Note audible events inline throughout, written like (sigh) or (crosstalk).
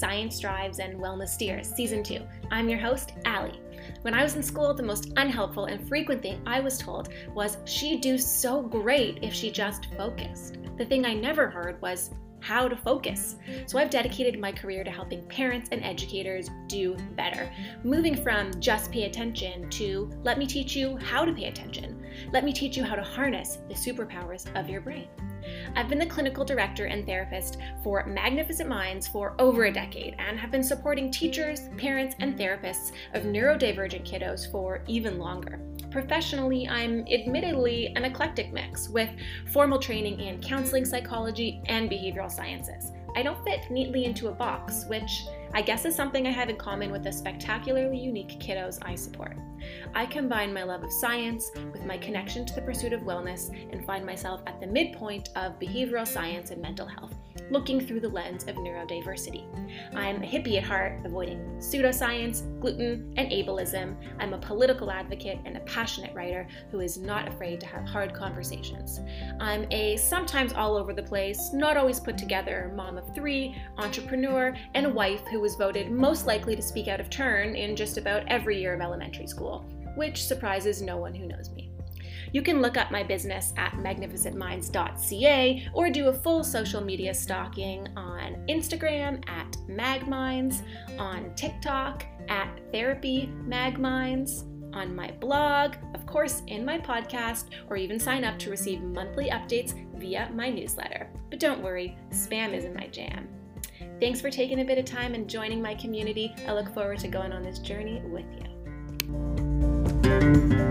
Science Drives and Wellness Steers, Season 2. I'm your host, Allie. When I was in school, the most unhelpful and frequent thing I was told was she'd do so great if she just focused. The thing I never heard was how to focus. So I've dedicated my career to helping parents and educators do better, moving from just pay attention to let me teach you how to pay attention. Let me teach you how to harness the superpowers of your brain. I've been the clinical director and therapist for Magnificent Minds for over a decade and have been supporting teachers, parents, and therapists of neurodivergent kiddos for even longer. Professionally, I'm admittedly an eclectic mix with formal training in counseling psychology and behavioral sciences. I don't fit neatly into a box, which I guess is something I have in common with the spectacularly unique kiddos I support. I combine my love of science with my connection to the pursuit of wellness and find myself at the midpoint of behavioral science and mental health, looking through the lens of neurodiversity. I'm a hippie at heart, avoiding pseudoscience, gluten, and ableism. I'm a political advocate and a passionate writer who is not afraid to have hard conversations. I'm a sometimes all over the place, not always put together mom of three, entrepreneur, and wife who was voted most likely to speak out of turn in just about every year of elementary school, which surprises no one who knows me. You can look up my business at magnificentminds.ca or do a full social media stalking on Instagram at magminds, on TikTok at therapy magminds, on my blog, of course, in my podcast, or even sign up to receive monthly updates via my newsletter. But don't worry, spam isn't my jam. Thanks for taking a bit of time and joining my community. I look forward to going on this journey with you.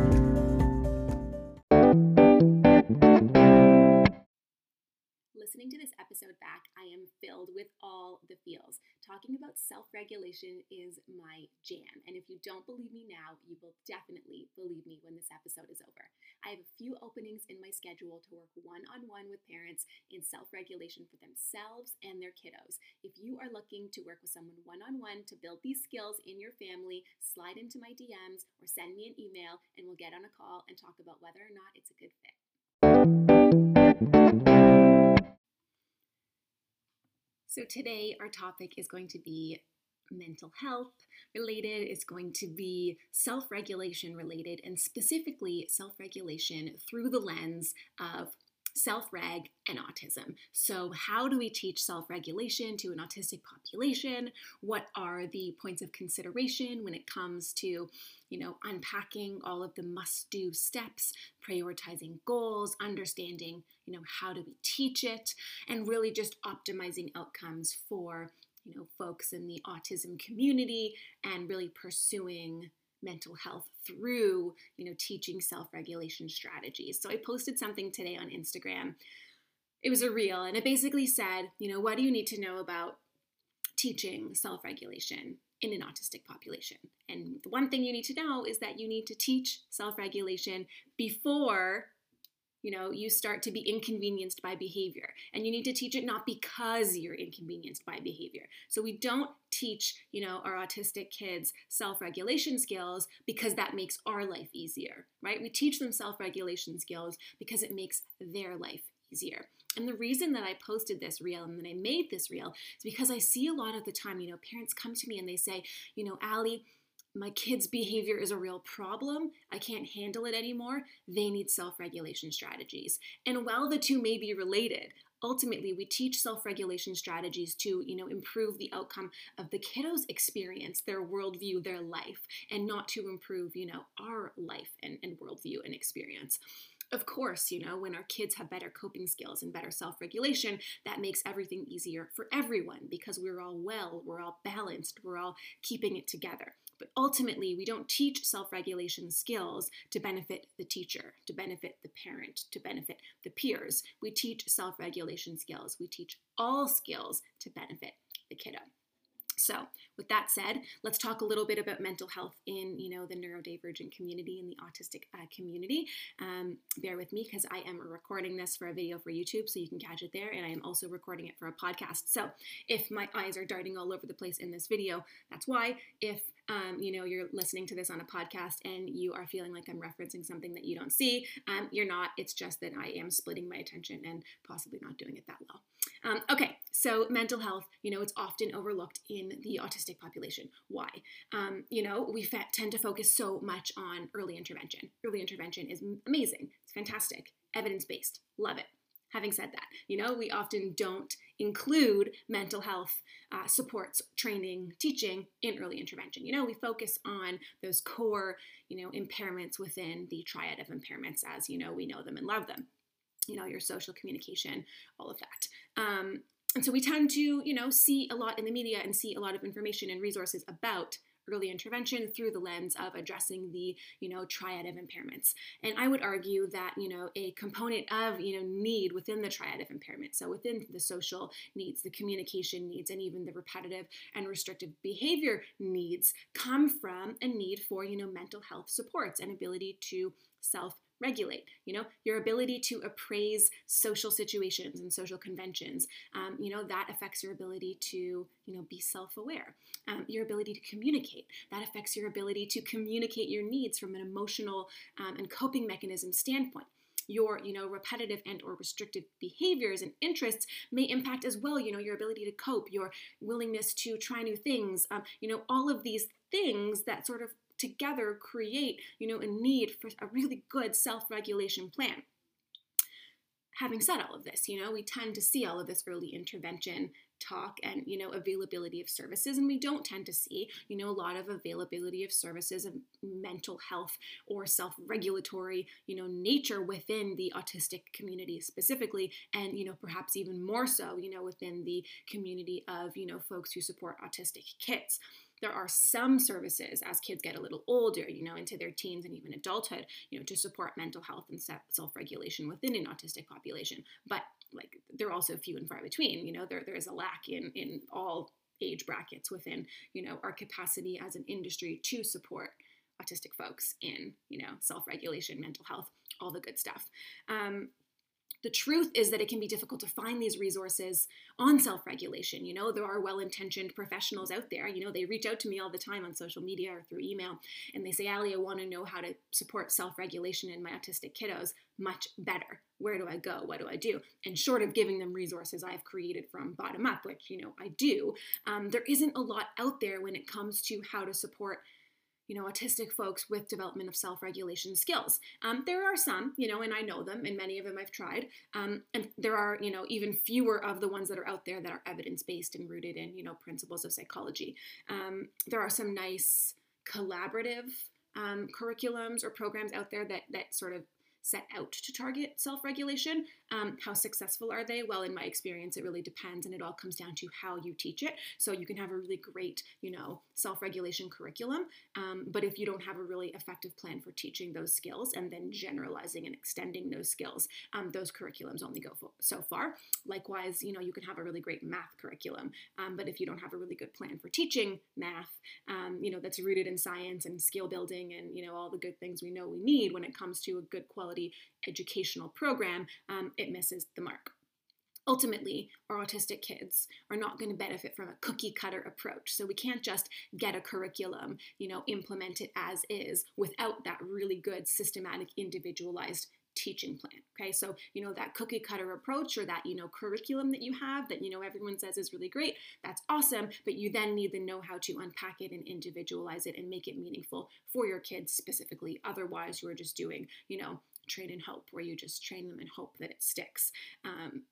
Listening to this episode back, I am filled with all the feels. Talking about self regulation is my jam. And if you don't believe me now, you will definitely believe me when this episode is over. I have a few openings in my schedule to work one on one with parents in self regulation for themselves and their kiddos. If you are looking to work with someone one on one to build these skills in your family, slide into my DMs or send me an email and we'll get on a call and talk about whether or not it's a good fit. So, today our topic is going to be mental health related, it's going to be self regulation related, and specifically self regulation through the lens of self reg and autism. So, how do we teach self regulation to an autistic population? What are the points of consideration when it comes to you know, unpacking all of the must do steps, prioritizing goals, understanding, you know, how do we teach it, and really just optimizing outcomes for, you know, folks in the autism community and really pursuing mental health through, you know, teaching self-regulation strategies. So I posted something today on Instagram. It was a reel and it basically said, you know, what do you need to know about teaching self-regulation? in an autistic population. And the one thing you need to know is that you need to teach self-regulation before you know you start to be inconvenienced by behavior. And you need to teach it not because you're inconvenienced by behavior. So we don't teach you know our autistic kids self-regulation skills because that makes our life easier right? We teach them self-regulation skills because it makes their life easier. And the reason that I posted this reel and that I made this reel is because I see a lot of the time, you know, parents come to me and they say, you know, Allie, my kid's behavior is a real problem. I can't handle it anymore. They need self regulation strategies. And while the two may be related, ultimately we teach self-regulation strategies to you know improve the outcome of the kiddos experience their worldview their life and not to improve you know our life and, and worldview and experience of course, you know, when our kids have better coping skills and better self regulation, that makes everything easier for everyone because we're all well, we're all balanced, we're all keeping it together. But ultimately, we don't teach self regulation skills to benefit the teacher, to benefit the parent, to benefit the peers. We teach self regulation skills. We teach all skills to benefit the kiddo. So, with that said, let's talk a little bit about mental health in you know the neurodivergent community and the autistic uh, community. Um, bear with me because I am recording this for a video for YouTube, so you can catch it there, and I am also recording it for a podcast. So, if my eyes are darting all over the place in this video, that's why. If um, you know you're listening to this on a podcast and you are feeling like I'm referencing something that you don't see, um, you're not. It's just that I am splitting my attention and possibly not doing it that well. Um, okay, so mental health, you know, it's often overlooked in the autistic population. Why? Um, you know, we fa- tend to focus so much on early intervention. Early intervention is amazing. It's fantastic. Evidence based. Love it. Having said that, you know, we often don't include mental health uh, supports, training, teaching in early intervention. You know, we focus on those core, you know, impairments within the triad of impairments as, you know, we know them and love them. You know, your social communication, all of that. Um, and so we tend to, you know, see a lot in the media and see a lot of information and resources about early intervention through the lens of addressing the you know triad of impairments. And i would argue that you know a component of you know need within the triad of impairment so within the social needs the communication needs and even the repetitive and restrictive behavior needs come from a need for you know mental health supports and ability to self regulate you know your ability to appraise social situations and social conventions um, you know that affects your ability to you know be self-aware. Um, your ability to communicate that affects your ability to communicate your needs from an emotional um, and coping mechanism standpoint. Your you know repetitive and or restrictive behaviors and interests may impact as well you know your ability to cope your willingness to try new things um, you know all of these things that sort of together create, you know, a need for a really good self-regulation plan. Having said all of this, you know, we tend to see all of this early intervention talk and you know availability of services and we don't tend to see you know a lot of availability of services of mental health or self-regulatory you know nature within the autistic community specifically and you know perhaps even more so you know within the community of you know folks who support autistic kids there are some services as kids get a little older, you know, into their teens and even adulthood, you know, to support mental health and self regulation within an autistic population. But like they're also few and far between. You know, there there is a lack in in all age brackets within you know our capacity as an industry to support autistic folks in you know self regulation, mental health, all the good stuff. Um, the truth is that it can be difficult to find these resources on self regulation. You know, there are well intentioned professionals out there. You know, they reach out to me all the time on social media or through email and they say, Allie, I want to know how to support self regulation in my autistic kiddos much better. Where do I go? What do I do? And short of giving them resources I've created from bottom up, which, you know, I do, um, there isn't a lot out there when it comes to how to support you know, autistic folks with development of self-regulation skills. Um, there are some, you know, and I know them, and many of them I've tried. Um, and there are, you know, even fewer of the ones that are out there that are evidence-based and rooted in, you know, principles of psychology. Um, there are some nice collaborative um, curriculums or programs out there that that sort of set out to target self regulation. Um, how successful are they? Well, in my experience, it really depends, and it all comes down to how you teach it. So you can have a really great, you know, self regulation curriculum, um, but if you don't have a really effective plan for teaching those skills and then generalizing and extending those skills, um, those curriculums only go so far. Likewise, you know, you can have a really great math curriculum, um, but if you don't have a really good plan for teaching math, um, you know, that's rooted in science and skill building and you know all the good things we know we need when it comes to a good quality educational program, um, it misses the mark. Ultimately, our autistic kids are not going to benefit from a cookie cutter approach. So we can't just get a curriculum, you know, implement it as is without that really good systematic individualized teaching plan. Okay, so you know that cookie cutter approach or that you know curriculum that you have that you know everyone says is really great, that's awesome, but you then need the know how to unpack it and individualize it and make it meaningful for your kids specifically. Otherwise, you're just doing, you know, train and hope, where you just train them and hope that it sticks. Um,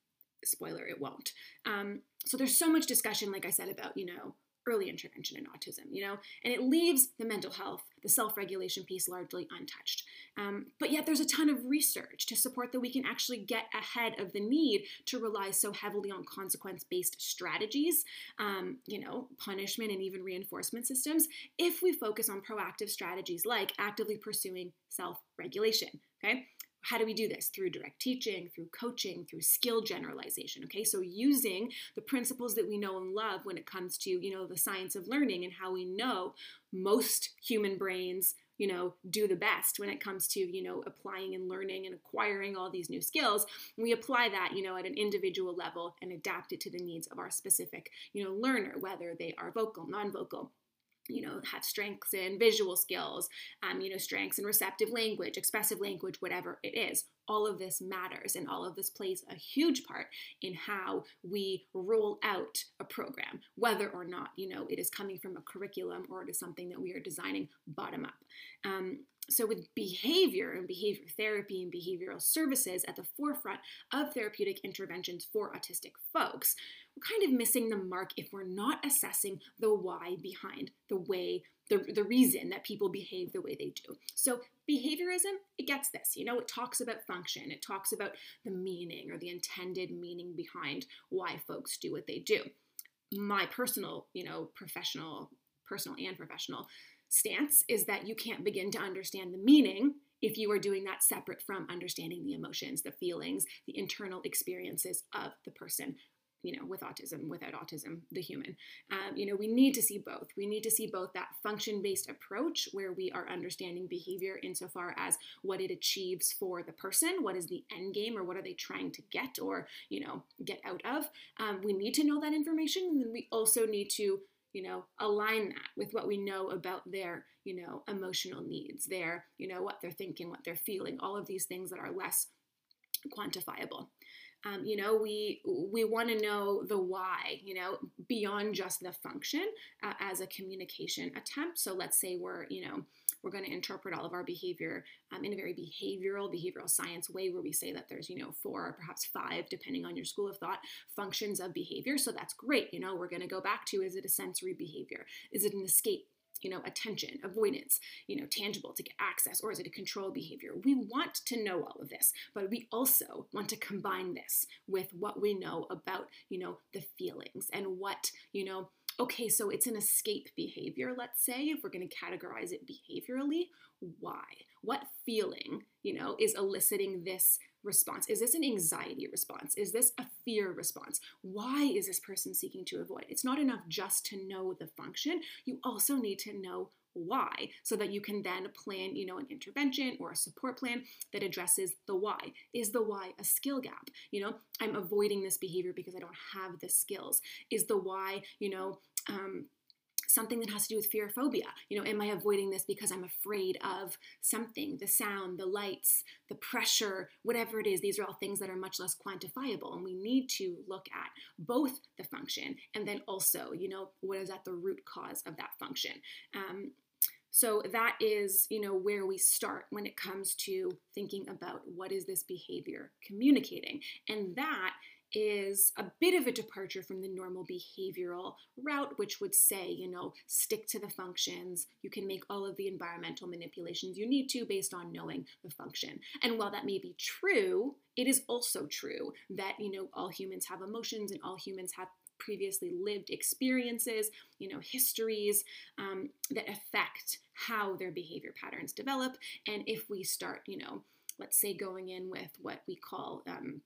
spoiler, it won't. Um, so there's so much discussion, like I said, about, you know, early intervention in autism, you know, and it leaves the mental health, the self regulation piece largely untouched. Um, but yet there's a ton of research to support that we can actually get ahead of the need to rely so heavily on consequence based strategies, um, you know, punishment and even reinforcement systems, if we focus on proactive strategies like actively pursuing self regulation. Okay. How do we do this? Through direct teaching, through coaching, through skill generalization. Okay, so using the principles that we know and love when it comes to, you know, the science of learning and how we know most human brains you know do the best when it comes to you know applying and learning and acquiring all these new skills we apply that you know at an individual level and adapt it to the needs of our specific you know learner whether they are vocal non-vocal you know, have strengths in visual skills, um, you know, strengths in receptive language, expressive language, whatever it is. All of this matters, and all of this plays a huge part in how we roll out a program, whether or not, you know, it is coming from a curriculum or it is something that we are designing bottom up. Um, so, with behavior and behavior therapy and behavioral services at the forefront of therapeutic interventions for autistic folks, kind of missing the mark if we're not assessing the why behind the way, the, the reason that people behave the way they do. So, behaviorism, it gets this. You know, it talks about function, it talks about the meaning or the intended meaning behind why folks do what they do. My personal, you know, professional, personal and professional stance is that you can't begin to understand the meaning if you are doing that separate from understanding the emotions, the feelings, the internal experiences of the person, you know, with autism, without autism, the human. Um, you know, we need to see both. We need to see both that function based approach where we are understanding behavior insofar as what it achieves for the person, what is the end game, or what are they trying to get or, you know, get out of. Um, we need to know that information. And then we also need to you know align that with what we know about their you know emotional needs their you know what they're thinking what they're feeling all of these things that are less quantifiable um, you know we we want to know the why you know beyond just the function uh, as a communication attempt so let's say we're you know we're going to interpret all of our behavior um, in a very behavioral, behavioral science way, where we say that there's, you know, four or perhaps five, depending on your school of thought, functions of behavior. So that's great. You know, we're going to go back to is it a sensory behavior? Is it an escape? You know, attention, avoidance, you know, tangible to get access, or is it a control behavior? We want to know all of this, but we also want to combine this with what we know about, you know, the feelings and what, you know, okay, so it's an escape behavior, let's say, if we're going to categorize it behaviorally. Why? What feeling, you know, is eliciting this response? Is this an anxiety response? Is this a fear response? Why is this person seeking to avoid? It's not enough just to know the function. You also need to know why so that you can then plan you know an intervention or a support plan that addresses the why is the why a skill gap you know i'm avoiding this behavior because i don't have the skills is the why you know um, something that has to do with fear phobia. You know, am I avoiding this because I'm afraid of something, the sound, the lights, the pressure, whatever it is? These are all things that are much less quantifiable. And we need to look at both the function and then also, you know, what is at the root cause of that function. Um, so that is, you know, where we start when it comes to thinking about what is this behavior communicating. And that is a bit of a departure from the normal behavioral route, which would say, you know, stick to the functions. You can make all of the environmental manipulations you need to based on knowing the function. And while that may be true, it is also true that, you know, all humans have emotions and all humans have previously lived experiences, you know, histories um, that affect how their behavior patterns develop. And if we start, you know, let's say going in with what we call um,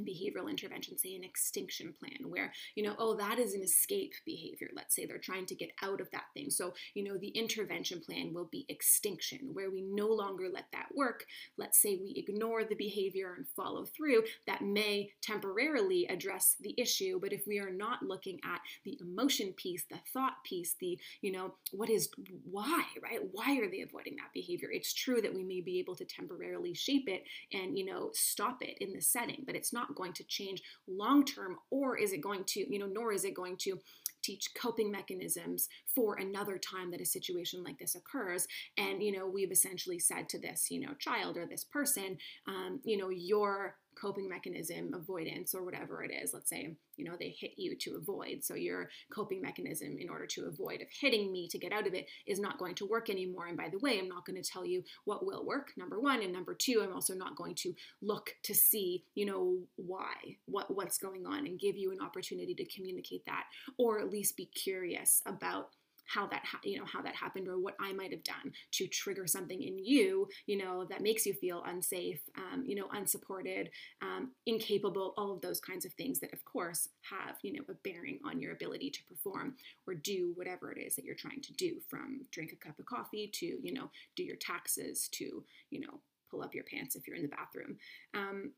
behavioral intervention, say an extinction plan, where, you know, oh, that is an escape behavior. Let's say they're trying to get out of that thing. So, you know, the intervention plan will be extinction, where we no longer let that work. Let's say we ignore the behavior and follow through. That may temporarily address the issue, but if we are not looking at the emotion piece, the thought piece, the, you know, what is why, right? Why are they avoiding that behavior? It's true that we may be able to temporarily shape it and, you know, stop it in the setting, but it's not not going to change long term, or is it going to, you know, nor is it going to teach coping mechanisms for another time that a situation like this occurs. And, you know, we've essentially said to this, you know, child or this person, um, you know, your coping mechanism, avoidance, or whatever it is. Let's say, you know, they hit you to avoid. So your coping mechanism in order to avoid of hitting me to get out of it is not going to work anymore. And by the way, I'm not going to tell you what will work, number one. And number two, I'm also not going to look to see, you know, why, what what's going on and give you an opportunity to communicate that, or at least be curious about how that ha- you know how that happened or what I might have done to trigger something in you you know that makes you feel unsafe um, you know unsupported um, incapable all of those kinds of things that of course have you know a bearing on your ability to perform or do whatever it is that you're trying to do from drink a cup of coffee to you know do your taxes to you know pull up your pants if you're in the bathroom. Um,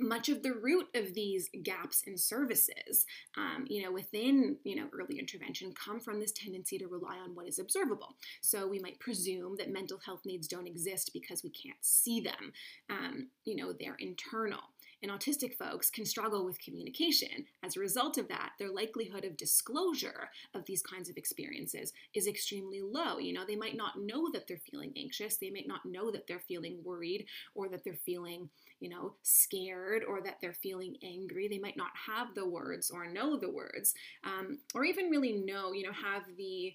much of the root of these gaps in services um, you know within you know early intervention come from this tendency to rely on what is observable. So we might presume that mental health needs don't exist because we can't see them um, you know they're internal and autistic folks can struggle with communication. As a result of that, their likelihood of disclosure of these kinds of experiences is extremely low. You know, they might not know that they're feeling anxious, they might not know that they're feeling worried or that they're feeling, you know, scared or that they're feeling angry. They might not have the words or know the words um, or even really know, you know, have the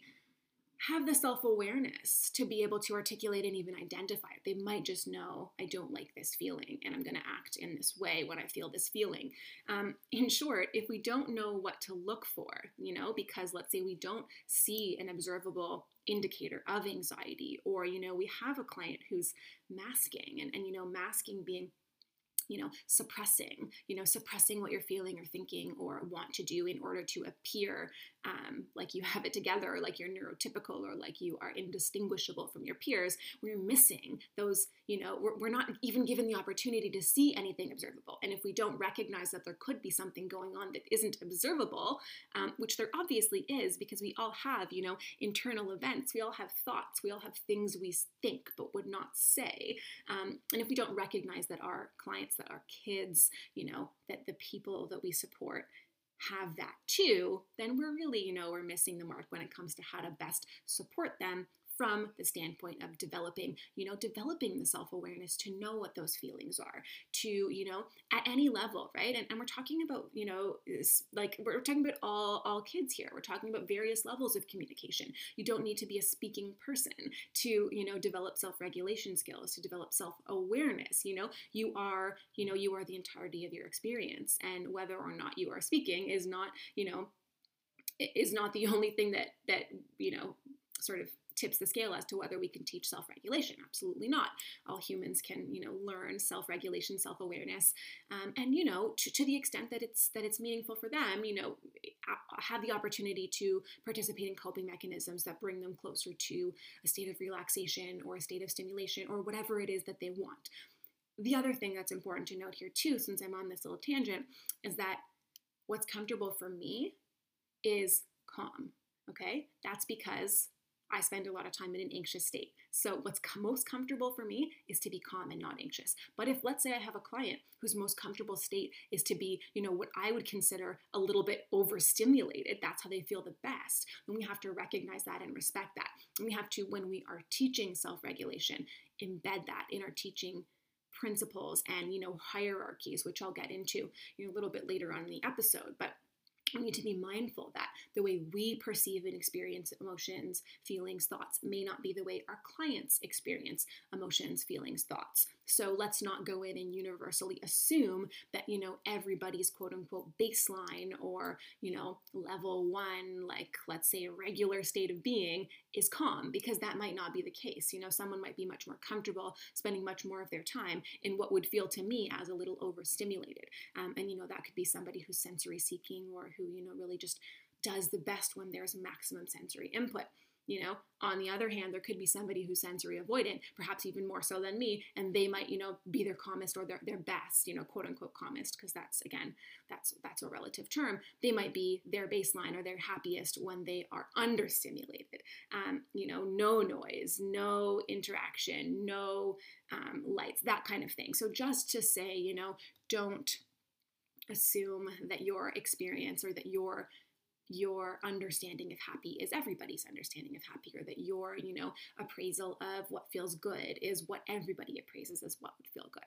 have the self awareness to be able to articulate and even identify it. They might just know, I don't like this feeling and I'm going to act in this way when I feel this feeling. Um, in short, if we don't know what to look for, you know, because let's say we don't see an observable indicator of anxiety, or, you know, we have a client who's masking, and, and you know, masking being you know, suppressing, you know, suppressing what you're feeling or thinking or want to do in order to appear um, like you have it together, or like you're neurotypical, or like you are indistinguishable from your peers. We're missing those, you know, we're, we're not even given the opportunity to see anything observable. And if we don't recognize that there could be something going on that isn't observable, um, which there obviously is, because we all have, you know, internal events, we all have thoughts, we all have things we think but would not say. Um, and if we don't recognize that our clients, that our kids, you know, that the people that we support have that too, then we're really, you know, we're missing the mark when it comes to how to best support them from the standpoint of developing, you know, developing the self awareness to know what those feelings are, to, you know, at any level, right? And, and we're talking about, you know, like we're talking about all, all kids here. We're talking about various levels of communication. You don't need to be a speaking person to, you know, develop self regulation skills, to develop self awareness. You know, you are, you know, you are the entirety of your experience. And whether or not you are speaking is not, you know, is not the only thing that that you know sort of tips the scale as to whether we can teach self-regulation. Absolutely not. All humans can you know learn self-regulation self-awareness um, and you know to, to the extent that it's that it's meaningful for them you know have the opportunity to participate in coping mechanisms that bring them closer to a state of relaxation or a state of stimulation or whatever it is that they want. The other thing that's important to note here too since i'm on this little tangent is that what's comfortable for me is calm okay? That's because I spend a lot of time in an anxious state. So, what's most comfortable for me is to be calm and not anxious. But if, let's say, I have a client whose most comfortable state is to be, you know, what I would consider a little bit overstimulated, that's how they feel the best, then we have to recognize that and respect that. And we have to, when we are teaching self regulation, embed that in our teaching principles and, you know, hierarchies, which I'll get into you know, a little bit later on in the episode. But we need to be mindful that the way we perceive and experience emotions, feelings, thoughts may not be the way our clients experience emotions, feelings, thoughts. So let's not go in and universally assume that, you know, everybody's quote unquote baseline or, you know, level one, like let's say a regular state of being is calm because that might not be the case. You know, someone might be much more comfortable spending much more of their time in what would feel to me as a little overstimulated. Um, and, you know, that could be somebody who's sensory seeking or who, you know, really just does the best when there's maximum sensory input. You know, on the other hand, there could be somebody who's sensory avoidant, perhaps even more so than me, and they might, you know, be their calmest or their, their best, you know, quote unquote calmest, because that's again, that's that's a relative term. They might be their baseline or their happiest when they are understimulated. Um, you know, no noise, no interaction, no um, lights, that kind of thing. So just to say, you know, don't assume that your experience or that your your understanding of happy is everybody's understanding of happy, or that your, you know, appraisal of what feels good is what everybody appraises as what would feel good.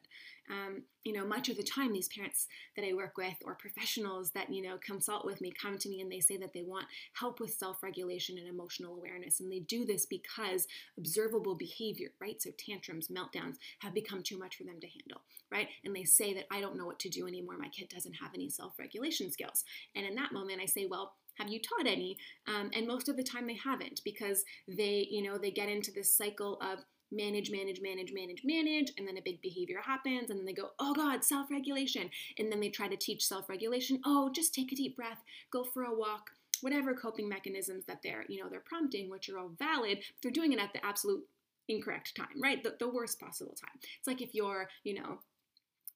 Um, you know, much of the time, these parents that I work with or professionals that, you know, consult with me come to me and they say that they want help with self regulation and emotional awareness. And they do this because observable behavior, right? So tantrums, meltdowns have become too much for them to handle, right? And they say that I don't know what to do anymore. My kid doesn't have any self regulation skills. And in that moment, I say, well, have you taught any? Um, and most of the time they haven't because they, you know, they get into this cycle of manage, manage, manage, manage, manage, and then a big behavior happens, and then they go, oh God, self regulation. And then they try to teach self regulation. Oh, just take a deep breath, go for a walk, whatever coping mechanisms that they're, you know, they're prompting, which are all valid, they're doing it at the absolute incorrect time, right? The, the worst possible time. It's like if you're, you know,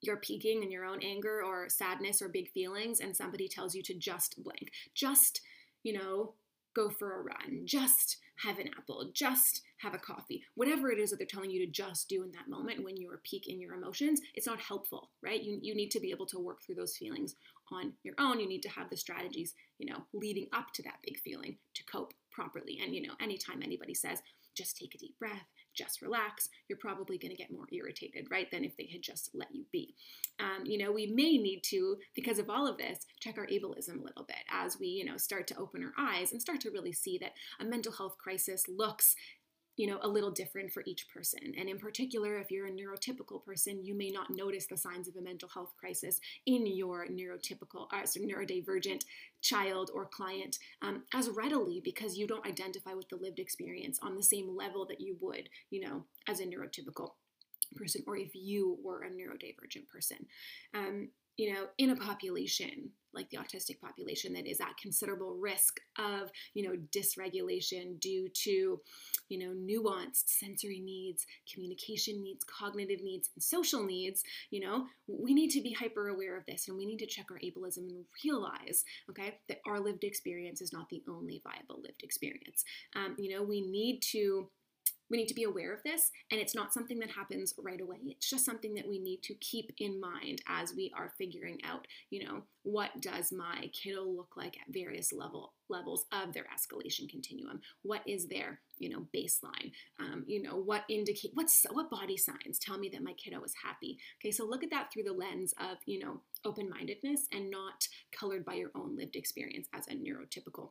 you're peaking in your own anger or sadness or big feelings and somebody tells you to just blank. Just you know go for a run. Just have an apple. Just have a coffee. Whatever it is that they're telling you to just do in that moment when you're peak in your emotions it's not helpful right? You, you need to be able to work through those feelings on your own. You need to have the strategies you know leading up to that big feeling to cope properly. And you know anytime anybody says just take a deep breath just relax, you're probably going to get more irritated, right, than if they had just let you be. Um, you know, we may need to, because of all of this, check our ableism a little bit as we, you know, start to open our eyes and start to really see that a mental health crisis looks you know, a little different for each person. And in particular, if you're a neurotypical person, you may not notice the signs of a mental health crisis in your neurotypical, uh, so neurodivergent child or client um, as readily because you don't identify with the lived experience on the same level that you would, you know, as a neurotypical person or if you were a neurodivergent person. Um, you know, in a population like the autistic population that is at considerable risk of, you know, dysregulation due to, you know, nuanced sensory needs, communication needs, cognitive needs, and social needs, you know, we need to be hyper aware of this and we need to check our ableism and realize, okay, that our lived experience is not the only viable lived experience. Um, you know, we need to we need to be aware of this, and it's not something that happens right away. It's just something that we need to keep in mind as we are figuring out, you know, what does my kiddo look like at various level levels of their escalation continuum? What is their, you know, baseline? Um, you know, what indicate what's what body signs tell me that my kiddo is happy? Okay, so look at that through the lens of, you know, open-mindedness and not colored by your own lived experience as a neurotypical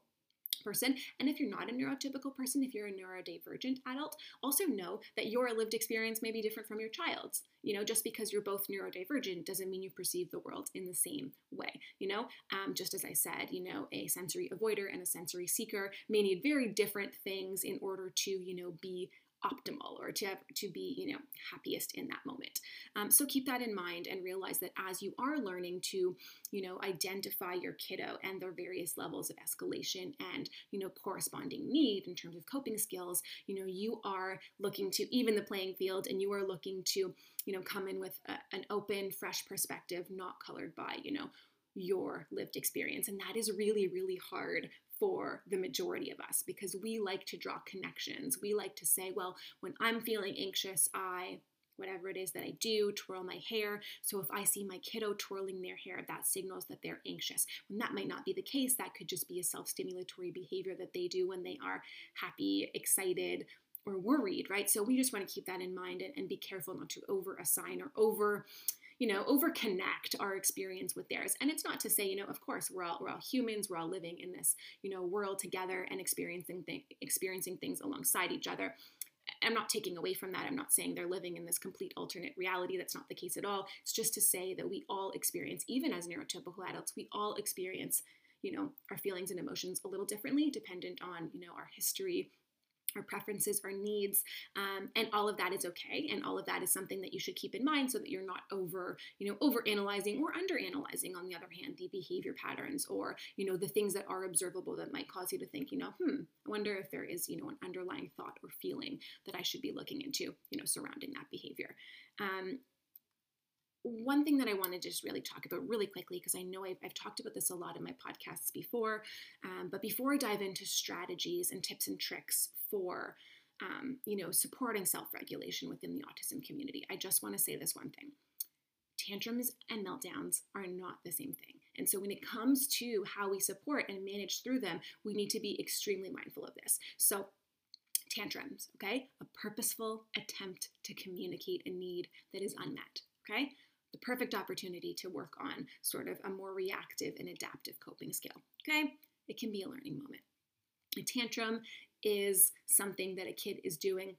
person. And if you're not a neurotypical person, if you're a neurodivergent adult, also know that your lived experience may be different from your child's. You know, just because you're both neurodivergent doesn't mean you perceive the world in the same way. You know, um, just as I said, you know, a sensory avoider and a sensory seeker may need very different things in order to, you know, be optimal or to have, to be you know happiest in that moment um, so keep that in mind and realize that as you are learning to you know identify your kiddo and their various levels of escalation and you know corresponding need in terms of coping skills you know you are looking to even the playing field and you are looking to you know come in with a, an open fresh perspective not colored by you know your lived experience. And that is really, really hard for the majority of us because we like to draw connections. We like to say, well, when I'm feeling anxious, I whatever it is that I do, twirl my hair. So if I see my kiddo twirling their hair, that signals that they're anxious. When that might not be the case, that could just be a self stimulatory behavior that they do when they are happy, excited, or worried, right? So we just want to keep that in mind and, and be careful not to over assign or over you know, over connect our experience with theirs. And it's not to say, you know, of course, we're all we're all humans, we're all living in this, you know, world together and experiencing th- experiencing things alongside each other. I'm not taking away from that. I'm not saying they're living in this complete alternate reality. That's not the case at all. It's just to say that we all experience, even as neurotypical adults, we all experience, you know, our feelings and emotions a little differently, dependent on, you know, our history, our preferences, our needs, um, and all of that is okay. And all of that is something that you should keep in mind so that you're not over, you know, over analyzing or under analyzing. On the other hand, the behavior patterns or you know the things that are observable that might cause you to think, you know, hmm, I wonder if there is you know an underlying thought or feeling that I should be looking into, you know, surrounding that behavior. Um, one thing that I want to just really talk about really quickly, because I know I've, I've, talked about this a lot in my podcasts before, um, but before I dive into strategies and tips and tricks for, um, you know, supporting self-regulation within the autism community, I just want to say this one thing. Tantrums and meltdowns are not the same thing. And so when it comes to how we support and manage through them, we need to be extremely mindful of this. So tantrums, okay? A purposeful attempt to communicate a need that is unmet, okay? The perfect opportunity to work on sort of a more reactive and adaptive coping skill. Okay? It can be a learning moment. A tantrum is something that a kid is doing,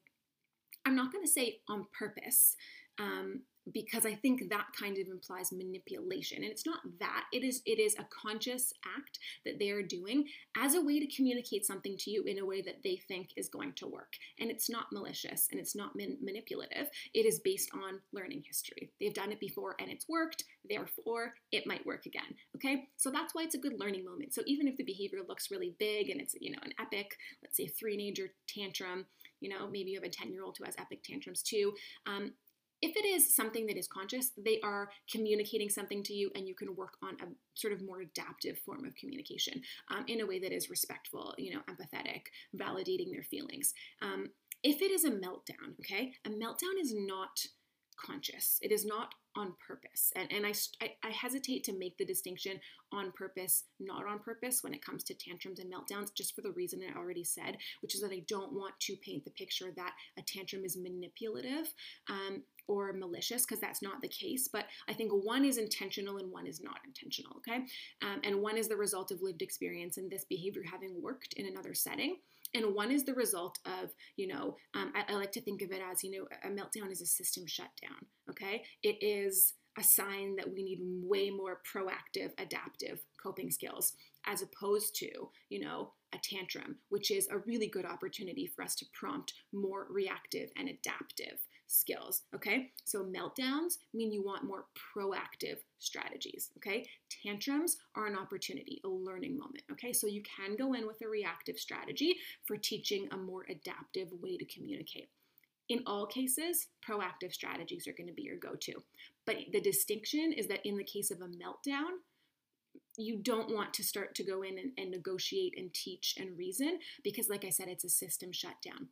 I'm not going to say on purpose, um, because I think that kind of implies manipulation. And it's not that. It is it is a conscious act that they are doing as a way to communicate something to you in a way that they think is going to work. And it's not malicious and it's not man- manipulative. It is based on learning history. They've done it before and it's worked, therefore it might work again. Okay? So that's why it's a good learning moment. So even if the behavior looks really big and it's, you know, an epic, let's say three-nager tantrum, you know, maybe you have a 10-year-old who has epic tantrums too, um, if it is something that is conscious, they are communicating something to you, and you can work on a sort of more adaptive form of communication um, in a way that is respectful, you know, empathetic, validating their feelings. Um, if it is a meltdown, okay, a meltdown is not conscious. It is not on purpose. And, and I, I, I, hesitate to make the distinction on purpose, not on purpose when it comes to tantrums and meltdowns, just for the reason I already said, which is that I don't want to paint the picture that a tantrum is manipulative. Um, or malicious because that's not the case but i think one is intentional and one is not intentional okay um, and one is the result of lived experience and this behavior having worked in another setting and one is the result of you know um, I, I, like to think of it as you know a meltdown is a system shutdown okay? It is a sign that we need way more proactive adaptive coping skills as opposed to you know a tantrum which is a really good opportunity for us to prompt more reactive and adaptive skills. Okay, so meltdowns mean you want more proactive strategies. Okay, tantrums are an opportunity, a learning moment. Okay, so you can go in with a reactive strategy for teaching a more adaptive way to communicate. In all cases, proactive strategies are going to be your go to. But the distinction is that in the case of a meltdown, you don't want to start to go in and, and, negotiate and teach and reason because, like I said, it's a system shutdown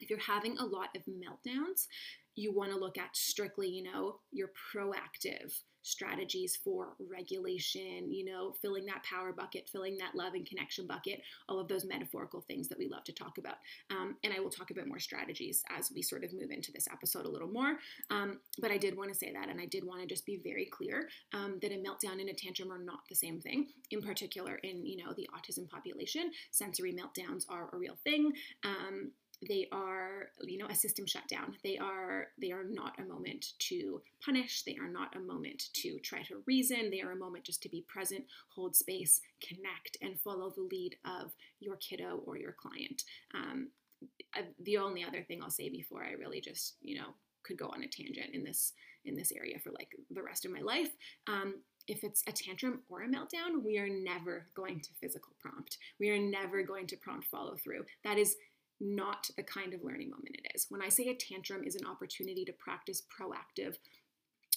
if you're having a lot of meltdowns, you want to look at strictly, you know, your proactive strategies for regulation, you know, filling that power bucket, filling that love and connection bucket, all of those metaphorical things that we love to talk about. Um, and I will talk about more strategies as we sort of move into this episode a little more. Um, but I did want to say that, and I did want to just be very clear um, that a meltdown and a tantrum are not the same thing. In particular, in you know the autism population, sensory meltdowns are a real thing. They are you know a system shutdown they are they are not a moment to punish they are not a moment to try to reason they are a moment just to be present hold space connect and follow the lead of your kiddo or your client um, the only other thing i'll say before i really just you know could go on a tangent in this in this area for like the rest of my life um, if it's a tantrum or a meltdown, we are never going to physical prompt. We are never going to prompt follow through. That is not the kind of learning moment it is. When I say a tantrum is an opportunity to practice proactive,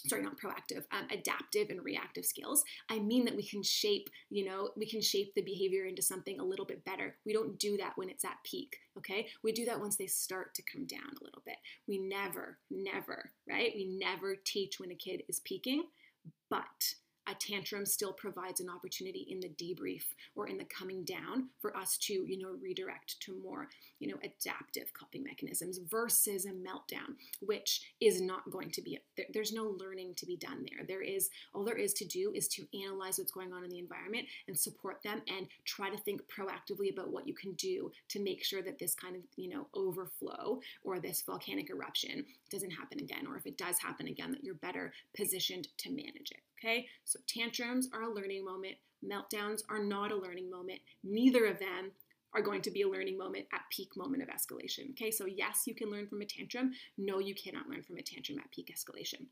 sorry, not proactive, um, adaptive and reactive skills, I mean that we can shape, you know, we can shape the behavior into something a little bit better. We don't do that when it's at peak, okay? We do that once they start to come down a little bit. We never, never, right? We never teach when a kid is peaking, but a tantrum still provides an opportunity in the debrief or in the coming down for us to you know redirect to more you know adaptive coping mechanisms versus a meltdown which is not going to be there, there's no learning to be done there. There is all there is to do is to analyze what's going on in the environment and support them and try to think proactively about what you can do to make sure that this kind of you know overflow or this volcanic eruption doesn't happen again or if it does happen again that you're better positioned to manage it Okay, so tantrums are a learning moment, meltdowns are not a learning moment. Neither of them are going to be a learning moment at peak moment of escalation. Okay, so yes, you can learn from a tantrum. No, you cannot learn from a tantrum at peak escalation.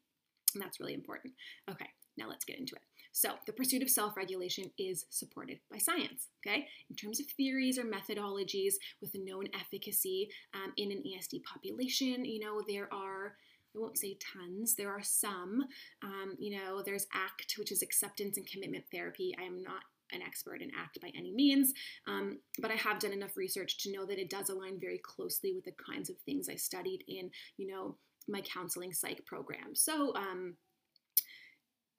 And that's really important. Okay, now let's get into it. So, the pursuit of self regulation is supported by science, okay? In terms of theories or methodologies with known efficacy um, in an ASD population, you know, there are I won't say tons, there are some. Um, you know, there's ACT, which is acceptance and commitment therapy. I am not an expert in ACT by any means, um, but I have done enough research to know that it does align very closely with the kinds of things I studied in, you know, my counseling psych program. So, um,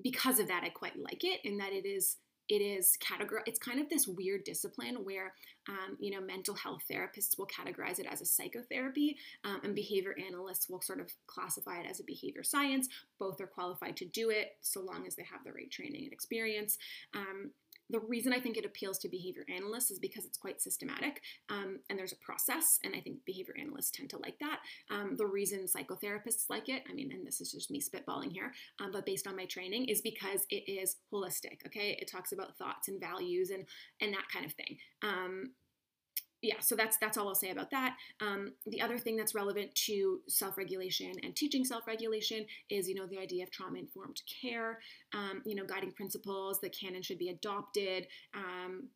because of that, I quite like it in that it is it is categorized it's kind of this weird discipline where um, you know mental health therapists will categorize it as a psychotherapy um, and behavior analysts will sort of classify it as a behavior science. Both are qualified to do it so long as they have the right training and experience. Um, the reason I think it appeals to behavior analysts is because it's quite systematic um, and there's a process, and I think behavior analysts tend to like that. Um, the reason psychotherapists like it, I mean, and this is just me spitballing here, um, but based on my training, is because it is holistic. Okay, it talks about thoughts and values and and that kind of thing. Yeah, so that's that's all I'll say about that. Um, the other thing that's relevant to self-regulation and teaching self-regulation is, you know, the idea of trauma-informed care. Um, you know, guiding principles that can and should be adopted. Um,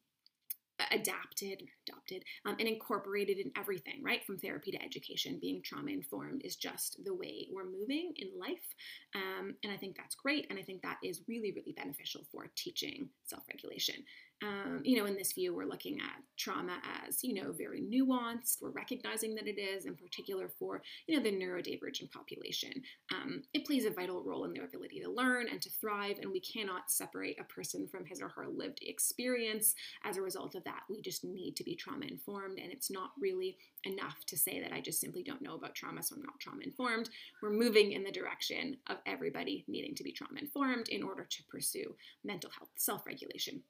adapted, adopted, um, and incorporated in everything, right? From therapy to education, being trauma informed is just the way we're moving in life. Um, and I think that's great. And I think that is really, really beneficial for teaching self regulation. Um, you know, in this view, we're looking at trauma as, you know, very nuanced. We're recognizing that it is, in particular for, you know, the neurodivergent population. Um, it plays a vital role in their ability to learn and to thrive, and we cannot separate a person from his or her lived experience. As a result of that, we just need to be trauma informed, and it's not really enough to say that I just simply don't know about trauma, so I'm not trauma informed. We're moving in the direction of everybody needing to be trauma informed in order to pursue mental health self regulation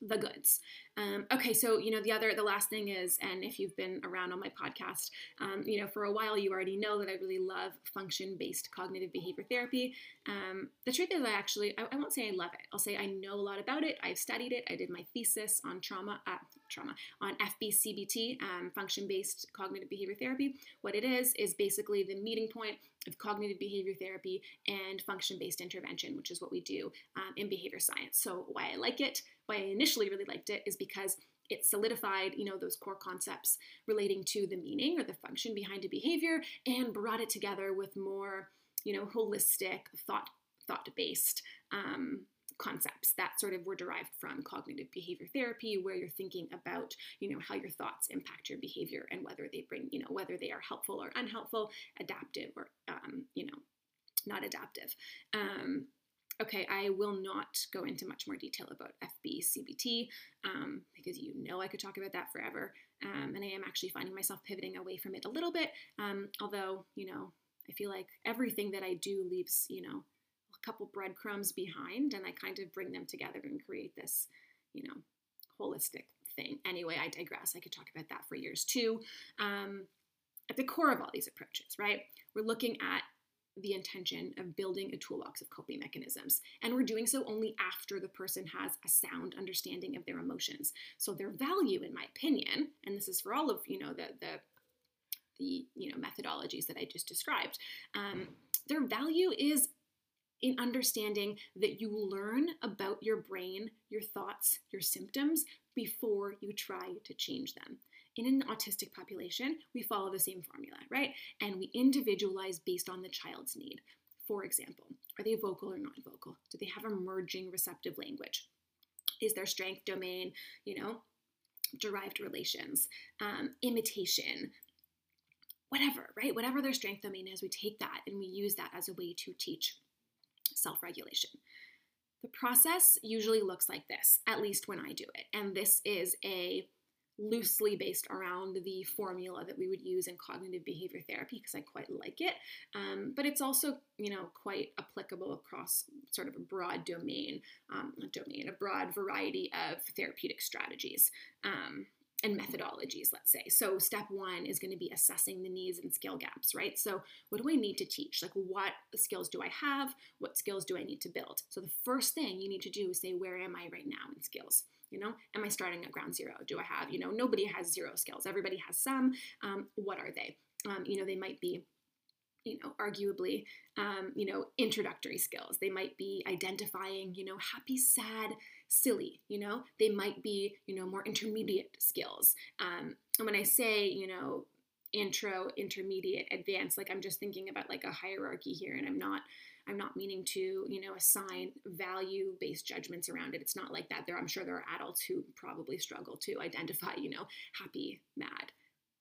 the goods. Um, okay, so you know the other, the last thing is, and if you've been around on my podcast, um, you know for a while, you already know that I really love function-based cognitive behavior therapy. Um, the truth is, I actually, I, I, won't say I love it. I'll say I know a lot about it. I've studied it. I did my thesis on trauma, uh, trauma on FBCBT, um, function-based cognitive behavior therapy. What it is is basically the meeting point of cognitive behavior therapy and function-based intervention, which is what we do um, in behavior science. So why I like it why I initially really liked it is because it solidified, you know, those core concepts relating to the meaning or the function behind a behavior and brought it together with more, you know, holistic thought thought-based um, concepts that sort of were derived from cognitive behavior therapy where you're thinking about you know how your thoughts impact your behavior and whether they bring you know whether they are helpful or unhelpful adaptive or um, you know not adaptive. Um, Okay, I will not go into much more detail about FBCBT um, because you know I could talk about that forever. Um, and I am actually finding myself pivoting away from it a little bit. Um, although, you know, I feel like everything that I do leaves, you know, a couple breadcrumbs behind and I kind of bring them together and create this, you know, holistic thing. Anyway, I digress. I could talk about that for years too. Um, at the core of all these approaches, right, we're looking at the intention of building a toolbox of coping mechanisms. And we're doing so only after the person has a sound understanding of their emotions. So their value, in my opinion, and this is for all of you know the the the you know methodologies that I just described, um, their value is in understanding that you learn about your brain, your thoughts, your symptoms before you try to change them in an autistic population, we follow the same formula, right? And we individualize based on the child's need. For example, are they vocal or non vocal? Do they have emerging receptive language? Is their strength domain, you know, derived relations, um, imitation, whatever, right? Whatever their strength domain is, we take that and we use that as a way to teach self regulation. The process usually looks like this, at least when I do it. And this is a loosely based around the formula that we would use in cognitive behavior therapy because I quite like it. Um, but it's also, you know, quite applicable across sort of a broad domain, um, domain, a broad variety of therapeutic strategies. Um, and methodologies, let's say. So, step one is going to be assessing the needs and skill gaps, right? So, what do I need to teach? Like, what skills do I have? What skills do I need to build? So, the first thing you need to do is say, where am I right now in skills? You know, am I starting at ground zero? Do I have, you know, nobody has zero skills. Everybody has some. Um, what are they? Um, you know, they might be you know, arguably, um, you know, introductory skills. They might be identifying, you know, happy, sad, silly. You know, they might be, you know, more intermediate skills. Um, and when I say, you know, intro, intermediate, advanced, like I'm just thinking about like a hierarchy here, and I'm not I'm not meaning to, you know, assign value based judgments around it. It's not like that. There, I'm sure there are adults who probably struggle to identify, you know, happy, mad,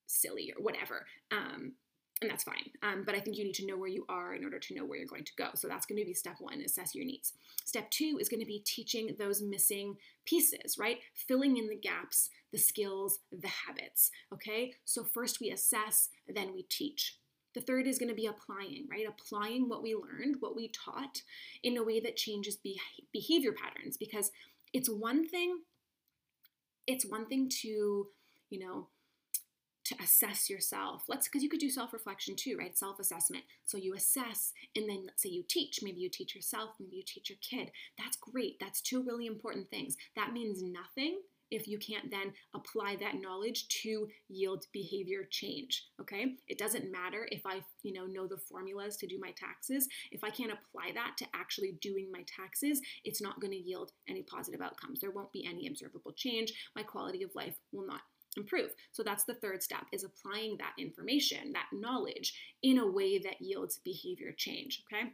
silly, or whatever. Um, and that's fine. Um, but I think you need to know where you are in order to know where you're going to go. So that's going to be step one assess your needs. Step two is going to be teaching those missing pieces, right? Filling in the gaps, the skills, the habits. Okay. So first we assess, then we teach. The third is going to be applying, right? Applying what we learned, what we taught in a way that changes be- behavior patterns because it's one thing it's one thing to, you know, to assess yourself. Let's because you could do self-reflection too, right? Self-assessment. So you assess and then let's say you teach. Maybe you teach yourself, maybe you teach your kid. That's great. That's two really important things. That means nothing if you can't then apply that knowledge to yield behavior change okay it doesn't matter if i you know know the formulas to do my taxes if i can't apply that to actually doing my taxes it's not going to yield any positive outcomes there won't be any observable change my quality of life will not improve so that's the third step is applying that information that knowledge in a way that yields behavior change okay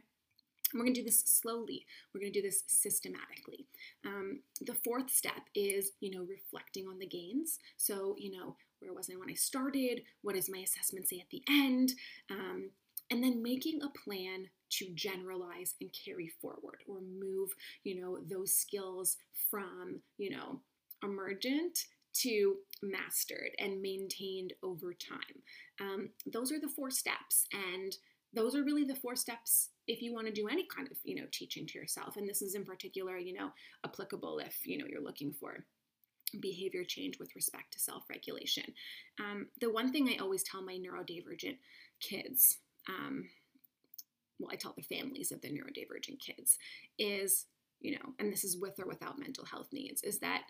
we're going to do this slowly. We're going to do this systematically. Um, the fourth step is, you know, reflecting on the gains. So, you know, where was I when I started? What does my assessment say at the end? Um, and then making a plan to generalize and carry forward or move, you know, those skills from, you know, emergent to mastered and maintained over time. Um, those are the four steps. And those are really the four steps if you want to do any kind of you know teaching to yourself and this is in particular you know applicable if you know you're looking for behavior change with respect to self-regulation um, the one thing i always tell my neurodivergent kids um, well i tell the families of the neurodivergent kids is you know and this is with or without mental health needs is that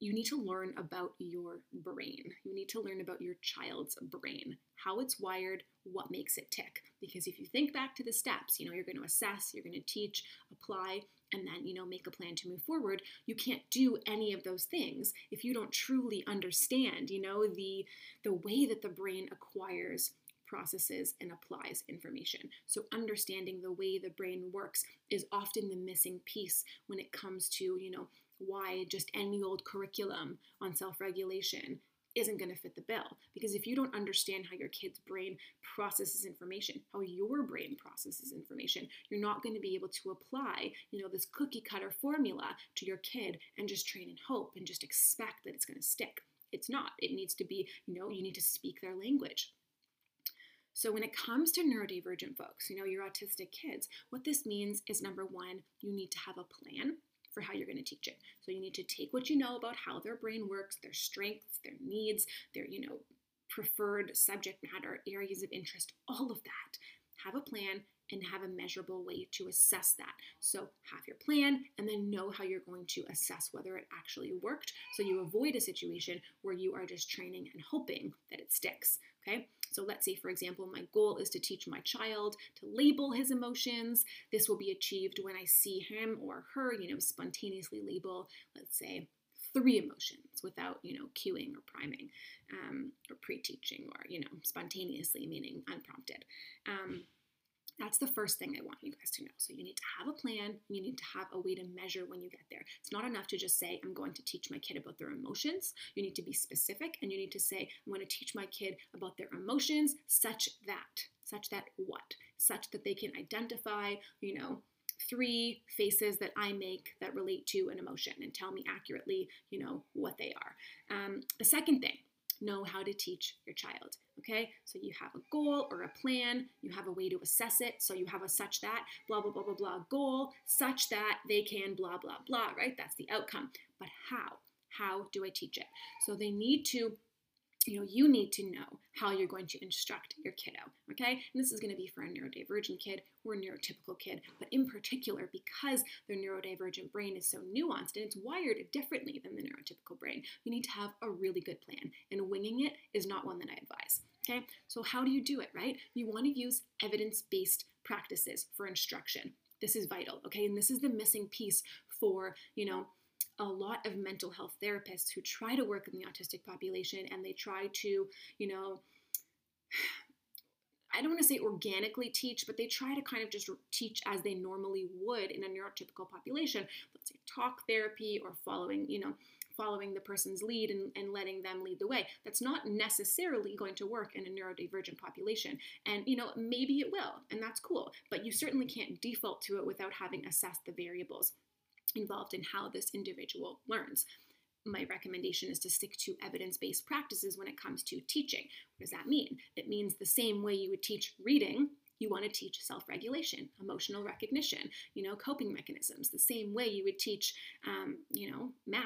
you need to learn about your brain. You need to learn about your child's brain, how it's wired, what makes it tick. Because if you think back to the steps, you know, you're going to assess, you're going to teach, apply, and then, you know, make a plan to move forward. You can't do any of those things if you don't truly understand, you know, the the way that the brain acquires processes and applies information. So, understanding the way the brain works is often the missing piece when it comes to, you know, why just any old curriculum on self regulation isn't going to fit the bill. Because if you don't understand how your kid's brain processes information, how your brain processes information, you're not going to be able to apply, you know, this cookie cutter formula to your kid and just train and hope and just expect that it's going to stick. It's not. It needs to be, you know, you need to speak their language. So, when it comes to neurodivergent folks, you know, your autistic kids, what this means is number one, you need to have a plan for how you're going to teach it. So you need to take what you know about how their brain works, their strengths, their needs, their, you know, preferred subject matter, areas of interest, all of that. Have a plan and have a measurable way to assess that. So have your plan and then know how you're going to assess whether it actually worked so you avoid a situation where you are just training and hoping that it sticks. Okay? So let's say, for example, my goal is to teach my child to label his emotions. This will be achieved when I see him or her, you know, spontaneously label, let's say, three emotions without, you know, cueing or priming um, or pre-teaching or, you know, spontaneously, meaning unprompted. Um, that's the first thing I want you guys to know. So you need to have a plan, you need to have a way to measure when you get there. It's not enough to just say, I'm going to teach my kid about their emotions. You need to be specific and you need to say, I'm going to teach my kid about their emotions such that, such that what? Such that they can identify, you know, three faces that I make that relate to an emotion and tell me accurately, you know, what they are. Um, the second thing, know how to teach your child. Okay, so you have a goal or a plan, you have a way to assess it. So you have a such that, blah, blah, blah, blah, blah goal, such that they can, blah, blah, blah, right? That's the outcome. But how? How do I teach it? So they need to you know, you need to know how you're going to instruct your kiddo, okay? And this is going to be for a neurodivergent kid or a neurotypical kid, but in particular, because their neurodivergent brain is so nuanced and it's wired differently than the neurotypical brain, you need to have a really good plan. And winging it is not one that I advise, okay? So, how do you do it, right? You want to use evidence based practices for instruction. This is vital, okay? And this is the missing piece for, you know, a lot of mental health therapists who try to work in the autistic population and they try to, you know, (sighs) I don't want to say organically teach, but they try to kind of just teach as they normally would in a neurotypical population. Let's say talk therapy or following, you know, following the person's lead and, and letting them lead the way. That's not necessarily going to work in a neurodivergent population. And, you know, maybe it will, and that's cool, but you certainly can't default to it without having assessed the variables involved in how this individual learns. My recommendation is to stick to evidence based practices when it comes to teaching. What does that mean? It means the same way you would teach reading, you want to teach self-regulation emotional recognition you know coping mechanisms the same way you would teach um, you know math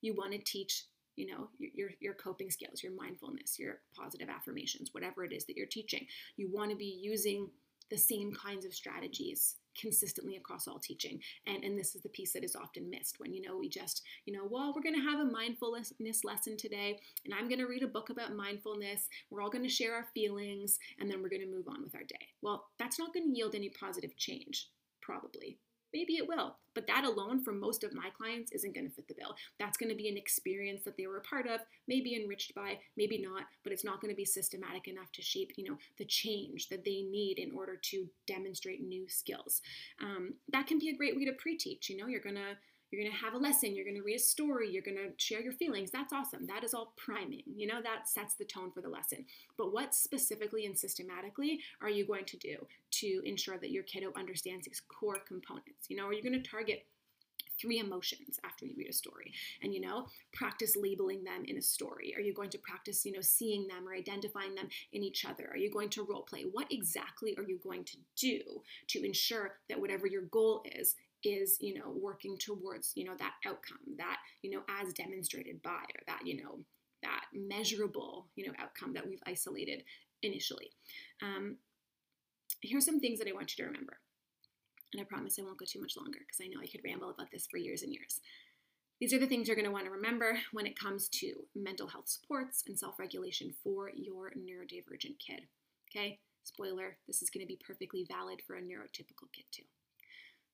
you want to teach you know your, your coping skills your mindfulness your positive affirmations whatever it is that you're teaching you want to be using the same kinds of strategies consistently across all teaching. And, and this is the piece that is often missed when, you know, we just, you know, well, we're going to have a mindfulness lesson today, and I'm going to read a book about mindfulness. We're all going to share our feelings, and then we're going to move on with our day. Well, that's not going to yield any positive change, probably. Maybe it will, but that alone for most of my clients isn't going to fit the bill. That's going to be an experience that they were a part of, maybe enriched by, maybe not, but it's not going to be systematic enough to shape, you know, the change that they need in order to demonstrate new skills. Um, that can be a great way to pre-teach. You know, you're going to you're going to have a lesson, you're going to read a story, you're going to share your feelings. That's awesome. That is all priming. You know, that sets the tone for the lesson. But what specifically and systematically are you going to do to ensure that your kiddo understands these core components? You know, are you going to target three emotions after you read a story and you know practice labeling them in a story are you going to practice you know seeing them or identifying them in each other are you going to role play what exactly are you going to do to ensure that whatever your goal is is you know working towards you know that outcome that you know as demonstrated by or that you know that measurable you know outcome that we've isolated initially. Um, here's some things that i want you to remember and i promise i won't go too much longer because i know i could ramble about this for years and years. These are the things you're going to want to remember when it comes to mental health supports and self-regulation for your neurodivergent kid okay? Spoiler this is going to be perfectly valid for a neurotypical kid too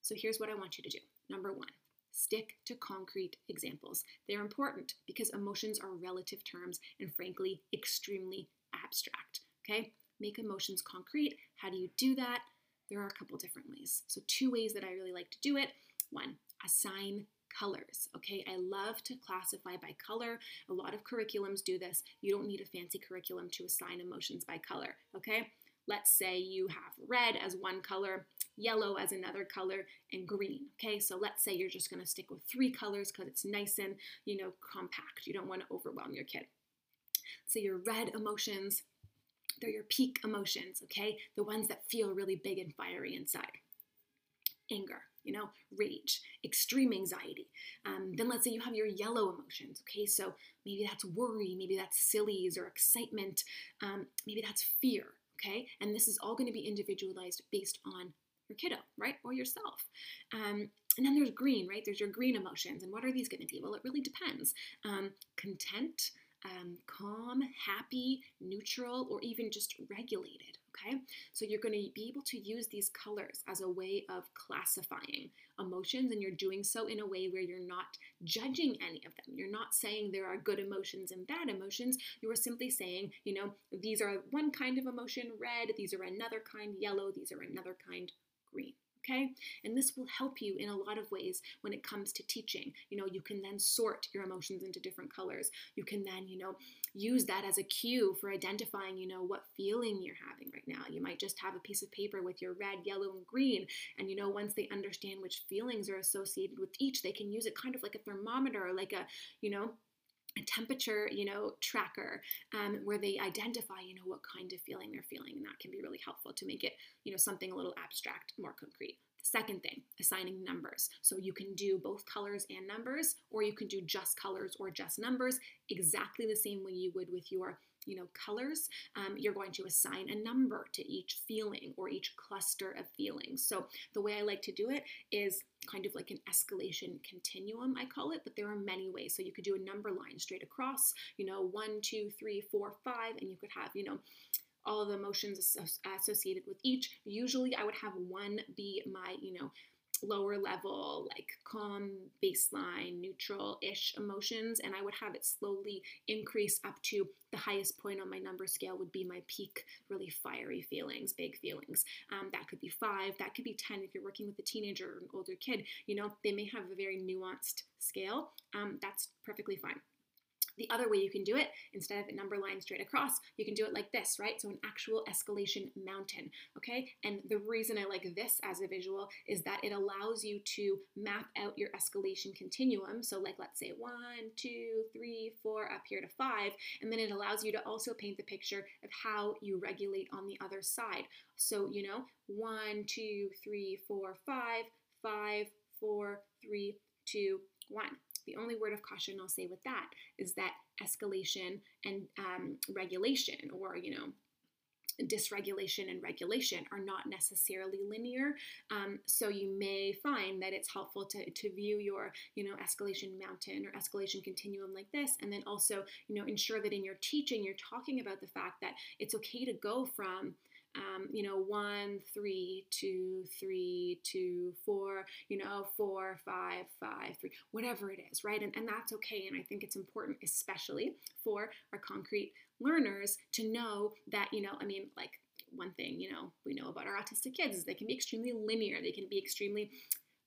so here's what I want you to do. Number one, stick to concrete examples. They're important because emotions are relative terms and frankly, extremely abstract. Okay? Make emotions concrete. How do you do that? There are a couple different ways. So, two ways that I really like to do it. One, assign colors. Okay, I love to classify by color. A lot of curriculums do this. You don't need a fancy curriculum to assign emotions by color. Okay, let's say you have red as one color, yellow as another color, and green. Okay, so let's say you're just going to stick with three colors because it's nice and, you know, compact. You don't want to overwhelm your kid. So your red emotions, they're your peak emotions, okay? The ones that feel really big and fiery inside. Anger, you know, rage, extreme anxiety. Um, then let's say you have your yellow emotions, okay? So maybe that's worry, maybe that's sillies or excitement, um, maybe that's fear, okay? And this is all going to be individualized based on your kiddo, right? Or yourself. Um, and then there's green, right? There's your green emotions. And what are these going to be? Well, it really depends. Um, content, um, calm, happy, neutral, or even just regulated. Okay, so you're going to be able to use these colors as a way of classifying emotions, and you're doing so in a way where you're not judging any of them. You're not saying there are good emotions and bad emotions. You are simply saying, you know, these are one kind of emotion, red, these are another kind, yellow, these are another kind, green. Okay, and this will help you in a lot of ways when it comes to teaching. You know, you can then sort your emotions into different colors. You can then, you know, use that as a cue for identifying, you know, what feeling you're having right now. You might just have a piece of paper with your red, yellow, and green. And, you know, once they understand which feelings are associated with each, they can use it kind of like a thermometer or like a, you know, a temperature, you know, tracker um, where they identify, you know, what kind of feeling they're feeling, and that can be really helpful to make it, you know, something a little abstract, more concrete. Second thing, assigning numbers. So you can do both colors and numbers, or you can do just colors or just numbers, exactly the same way you would with your you know, colors, um, you're going to assign a number to each feeling or each cluster of feelings. So the way I like to do it is kind of like an escalation continuum, I call it, but there are many ways. So you could do a number line straight across, you know, one, two, three, four, five, and you could have, you know, all the emotions associated with each. Usually I would have one be my, you know, lower level, like calm, baseline, neutral ish emotions, and I would have it slowly increase up to the highest point on my number scale, would be my peak, really fiery feelings, big feelings. Um, that could be five, that could be 10 if you're working with a teenager or an older kid. You know, they may have a very nuanced scale. Um, that's perfectly fine. The other way you can do it, instead of a number line straight across, you can do it like this, right? So an actual escalation mountain, okay? And the reason I like this as a visual is that it allows you to map out your escalation continuum. So like let's say one, two, three, four, up here to five, and then it allows you to also paint the picture of how you regulate on the other side. So, you know, one, two, three, four, five, five, four, three, two, one. The only word of caution I'll say with that is that escalation and um, regulation, or you know, dysregulation and regulation are not necessarily linear. Um, so you may find that it's helpful to, to view your, you know, escalation mountain or escalation continuum like this, and then also, you know, ensure that in your teaching you're talking about the fact that it's okay to go from um, you know, one, three, two, three, two, four, you know, four, five, five, three, whatever it is, right? And, and that's okay. And I think it's important, especially for our concrete learners, to know that, you know, I mean, like, one thing, you know, we know about our autistic kids is they can be extremely linear. They can be extremely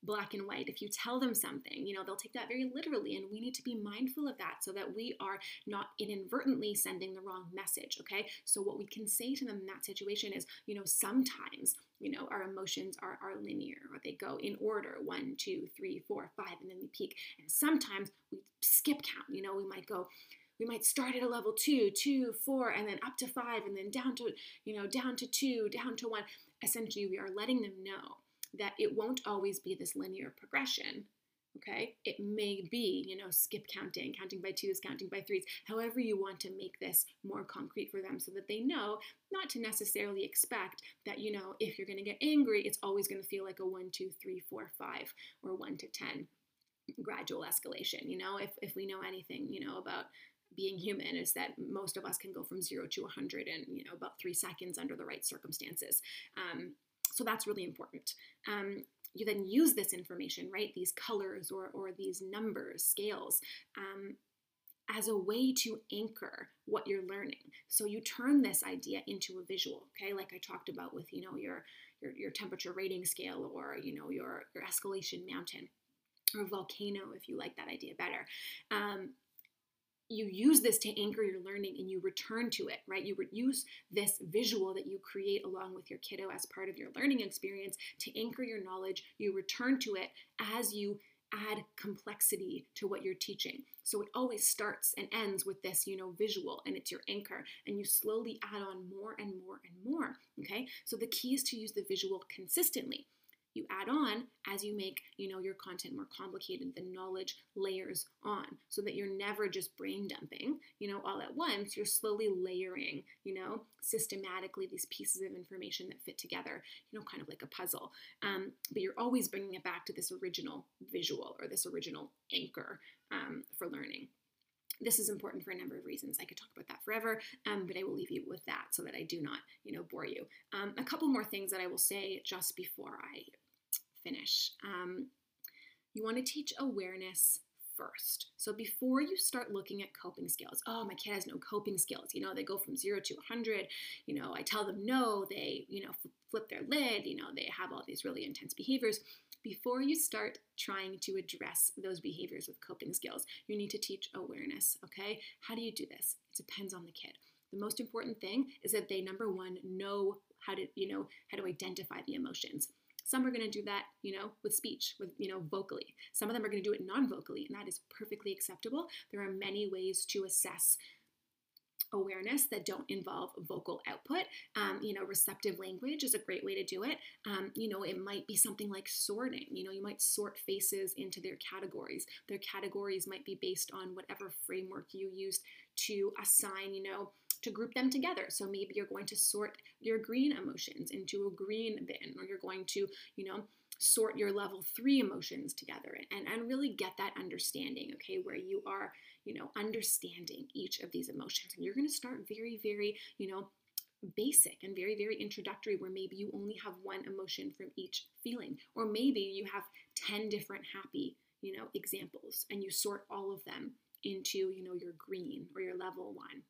black and white. If you tell them something, you know, they'll take that very literally. And we need to be mindful of that so that we are not inadvertently sending the wrong message. Okay. So, what we can say to them in that situation is, you know, sometimes, you know, our emotions are, are linear or they go in order one, two, three, four, five, and then we peak. And sometimes we skip count. You know, we might go, we might start at a level two, two, four, and then up to five, and then down to, you know, down to two, down to one. Essentially, we are letting them know that it won't always be this linear progression. Okay, it may be, you know, skip counting, counting by twos, counting by threes, however you want to make this more concrete for them so that they know not to necessarily expect that, you know, if you're going to get angry, it's always going to feel like a one, two, three, four, five, or one to 10 gradual escalation. You know, if, if we know anything, you know, about being human is that most of us can go from zero to 100 in, you know, about three seconds under the right circumstances. Um, so that's really important. Um, you then use this information, right? These colors or, or these numbers, scales, um, as a way to anchor what you're learning. So you turn this idea into a visual, okay? Like I talked about with, you know, your your, your temperature rating scale or, you know, your, your escalation mountain or volcano if you like that idea better. Um, you use this to anchor your learning and you return to it, right? You use this visual that you create along with your kiddo as part of your learning experience to anchor your knowledge. You return to it as you add complexity to what you're teaching. So it always starts and ends with this, you know, visual and it's your anchor and you slowly add on more and more and more, okay? So the key is to use the visual consistently you add on as you make you know your content more complicated the knowledge layers on so that you're never just brain dumping you know all at once you're slowly layering you know systematically these pieces of information that fit together you know kind of like a puzzle um, but you're always bringing it back to this original visual or this original anchor um, for learning this is important for a number of reasons. I could talk about that forever, um, but I will leave you with that so that I do not, you know, bore you. Um, a couple more things that I will say just before I finish. Um, you want to teach awareness first. So before you start looking at coping skills, oh, my kid has no coping skills. You know, they go from zero to 100. You know, I tell them no, they, you know, flip their lid. You know, they have all these really intense behaviors. Before you start trying to address those behaviors with coping skills, you need to teach awareness, okay? How do you do this? It depends on the kid. The most important thing is that they, number one, know how to, you know, how to identify the emotions. Some are going to do that, you know, with speech, with, you know, vocally. Some of them are going to do it non vocally, and that is perfectly acceptable. There are many ways to assess awareness that don't involve vocal output. Um, you know, receptive language is a great way to do it. Um, you know, it might be something like sorting. You know, you might sort faces into their categories. Their categories might be based on whatever framework you used to assign, you know, to group them together. So maybe you're going to sort your green emotions into a green bin, or you're going to, you know, sort your level three emotions together and, and really get that understanding, okay, where you are, you know, understanding each of these emotions. And you're going to start very, very, you know, basic and very, very introductory, where maybe you only have one emotion from each feeling, or maybe you have 10 different happy, you know, examples and you sort all of them into, you know, your green or your level one.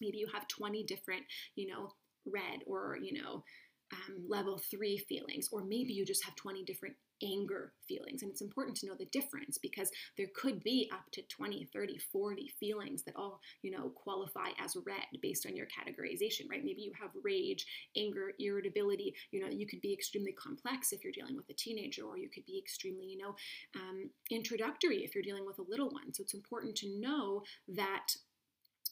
Maybe you have 20 different, you know, red or, you know, um, level three feelings, or maybe you just have 20 different anger feelings. And it's important to know the difference because there could be up to 20, 30, 40 feelings that all, you know, qualify as red based on your categorization, right? Maybe you have rage, anger, irritability. You know, you could be extremely complex if you're dealing with a teenager, or you could be extremely, you know, um, introductory if you're dealing with a little one. So it's important to know that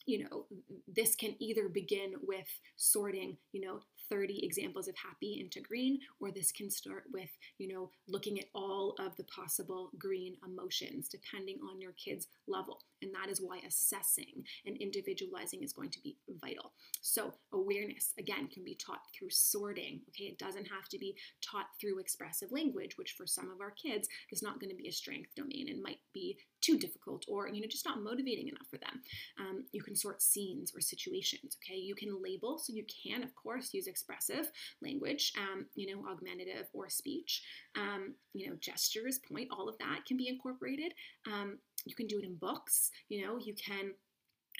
you know, this can either begin with sorting, you know, 30 examples of happy into green, or this can start with, you know, looking at all of the possible green emotions depending on your kid's level. And that is why assessing and individualizing is going to be vital. So, awareness, again, can be taught through sorting. Okay, it doesn't have to be taught through expressive language, which for some of our kids is not going to be a strength domain and might be too difficult or you know just not motivating enough for them um, you can sort scenes or situations okay you can label so you can of course use expressive language um, you know augmentative or speech um, you know gestures point all of that can be incorporated um, you can do it in books you know you can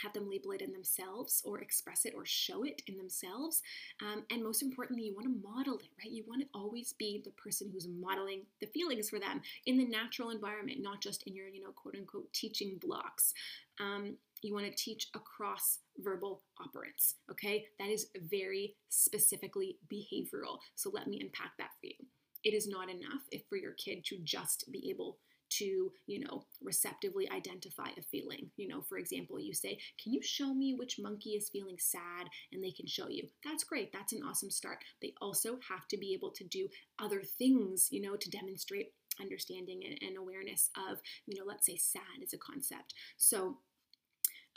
have them label it in themselves or express it or show it in themselves. Um, and most importantly, you want to model it, right? You want to always be the person who's modeling the feelings for them in the natural environment, not just in your, you know, quote unquote teaching blocks. Um, you want to teach across verbal operants, okay? That is very specifically behavioral. So let me unpack that for you. It is not enough if for your kid to just be able to, you know, receptively identify a feeling. You know, for example, you say, Can you show me which monkey is feeling sad? And they can show you. That's great. That's an awesome start. They also have to be able to do other things, you know, to demonstrate understanding and, awareness of, you know, let's say sad is a concept. So,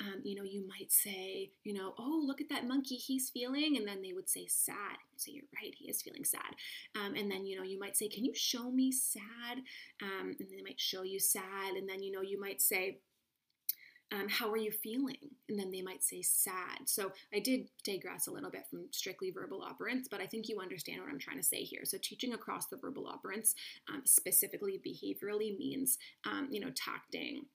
um, you know, you might say, you know, oh, look at that monkey, he's feeling, and then they would say sad. So you're right, he is feeling sad. Um, and then, you know, you might say, can you show me sad? Um, and they might show you sad. And then, you know, you might say, um, how are you feeling? And then they might say sad. So I did digress a little bit from strictly verbal operants, but I think you understand what I'm trying to say here. So teaching across the verbal operants, um, specifically behaviorally, means, um, you know, tacting,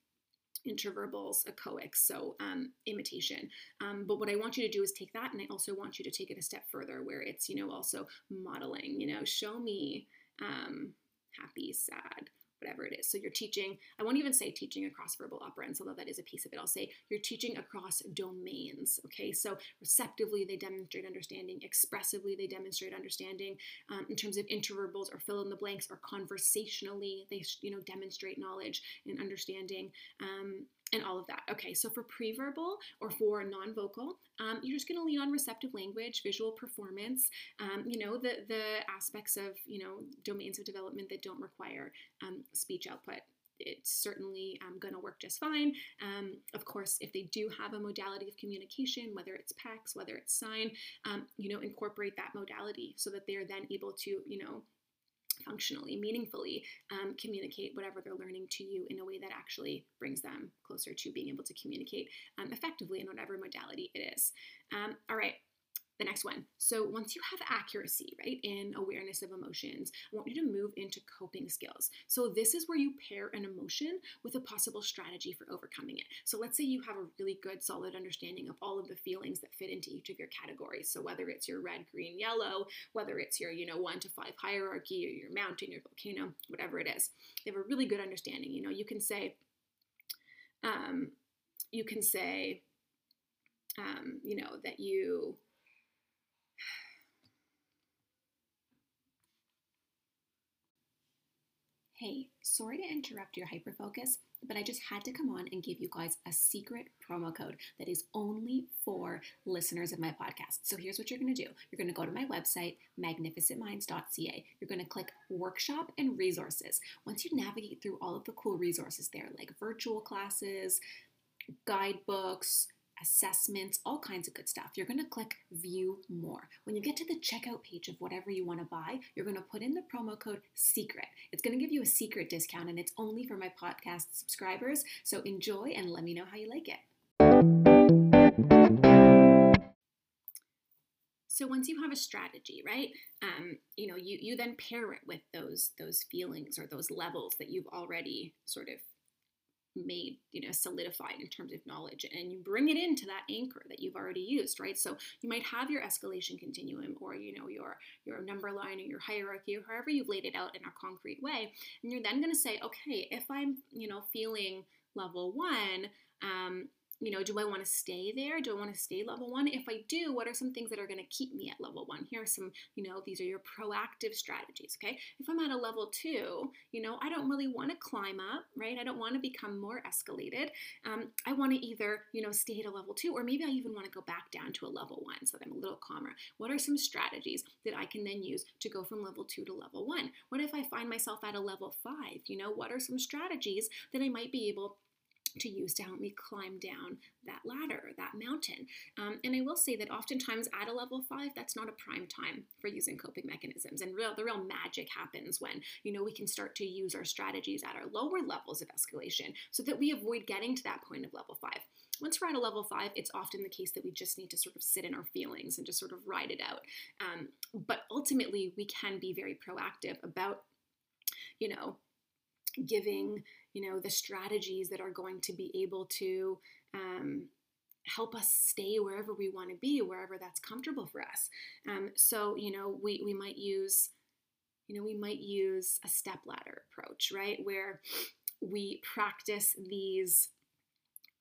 interverbals, echoics, so um, imitation. Um, but what I want you to do is take that, and I also want you to take it a step further, where it's you know also modeling. You know, show me um, happy, sad, whatever it is. So you're teaching, I won't even say teaching across verbal operants, although that is a piece of it. I'll say you're teaching across domains. Okay, so receptively they demonstrate understanding, expressively they demonstrate understanding. Um, in terms of interverbals or fill in the blanks, or conversationally they you know demonstrate knowledge and understanding. Um, and all of that. Okay, so for pre-verbal or for non-vocal, um, you're just going to lean on receptive language, visual performance, um, you know, the the aspects of you know domains of development that don't require um, speech output. It's certainly um, going to work just fine. Um, of course, if they do have a modality of communication, whether it's PECS, whether it's sign, um, you know, incorporate that modality so that they're then able to, you know, functionally, meaningfully um, communicate whatever they're learning to you in a way that actually brings them closer to being able to communicate um, effectively in whatever modality it is. Um, all right, the next one. So once you have accuracy, right, in awareness of emotions, I want you to move into coping skills. So this is where you pair an emotion with a possible strategy for overcoming it. So let's say you have a really good solid understanding of all of the feelings that fit into each of your categories. So whether it's your red, green, yellow, whether it's your, you know, 1 to 5 hierarchy or your mountain, your volcano, whatever it is. They have a really good understanding. You know, you can say um you can say um, you know, that you Hey, sorry to interrupt your hyperfocus, but I just had to come on and give you guys a secret promo code that is only for listeners of my podcast. So here's what you're going to do you're going to go to my website, magnificentminds.ca. You're going to click workshop and resources. Once you navigate through all of the cool resources there, like virtual classes, guidebooks, assessments, all kinds of good stuff. You're going to click view more. When you get to the checkout page of whatever you want to buy, you're going to put in the promo code secret. It's going to give you a secret discount and it's only for my podcast subscribers. So enjoy and let me know how you like it. So once you have a strategy, right? Um, you know, you you then pair it with those those feelings or those levels that you've already sort of made you know solidified in terms of knowledge and you bring it into that anchor that you've already used right? So you might have your escalation continuum or you know your your number line or your hierarchy or however you've laid it out in a concrete way and you're then going to say okay if i'm you know feeling level one um, you know, do I want to stay there? Do I want to stay level one? If I do, what are some things that are going to keep me at level one? Here are some, you know, these are your proactive strategies, okay? If I'm at a level two, you know, I don't really want to climb up, right? I don't want to become more escalated. Um, I want to either, you know, stay at a level two, or maybe I even want to go back down to a level one so that I'm a little calmer. What are some strategies that I can then use to go from level two to level one? What if I find myself at a level five? You know, what are some strategies that I might be able to use to help me climb down that ladder, that mountain. Um, and I will say that oftentimes at a level five, that's not a prime time for using coping mechanisms. And real, the real magic happens when, you know, we can start to use our strategies at our lower levels of escalation so that we avoid getting to that point of level five. Once we're at a level five, it's often the case that we just need to sort of sit in our feelings and just sort of ride it out. Um, but ultimately, we can be very proactive about, you know, giving you know the strategies that are going to be able to um, help us stay wherever we want to be wherever that's comfortable for us. Um, so you know we, we might use you know we might use a step ladder approach right? Where we practice these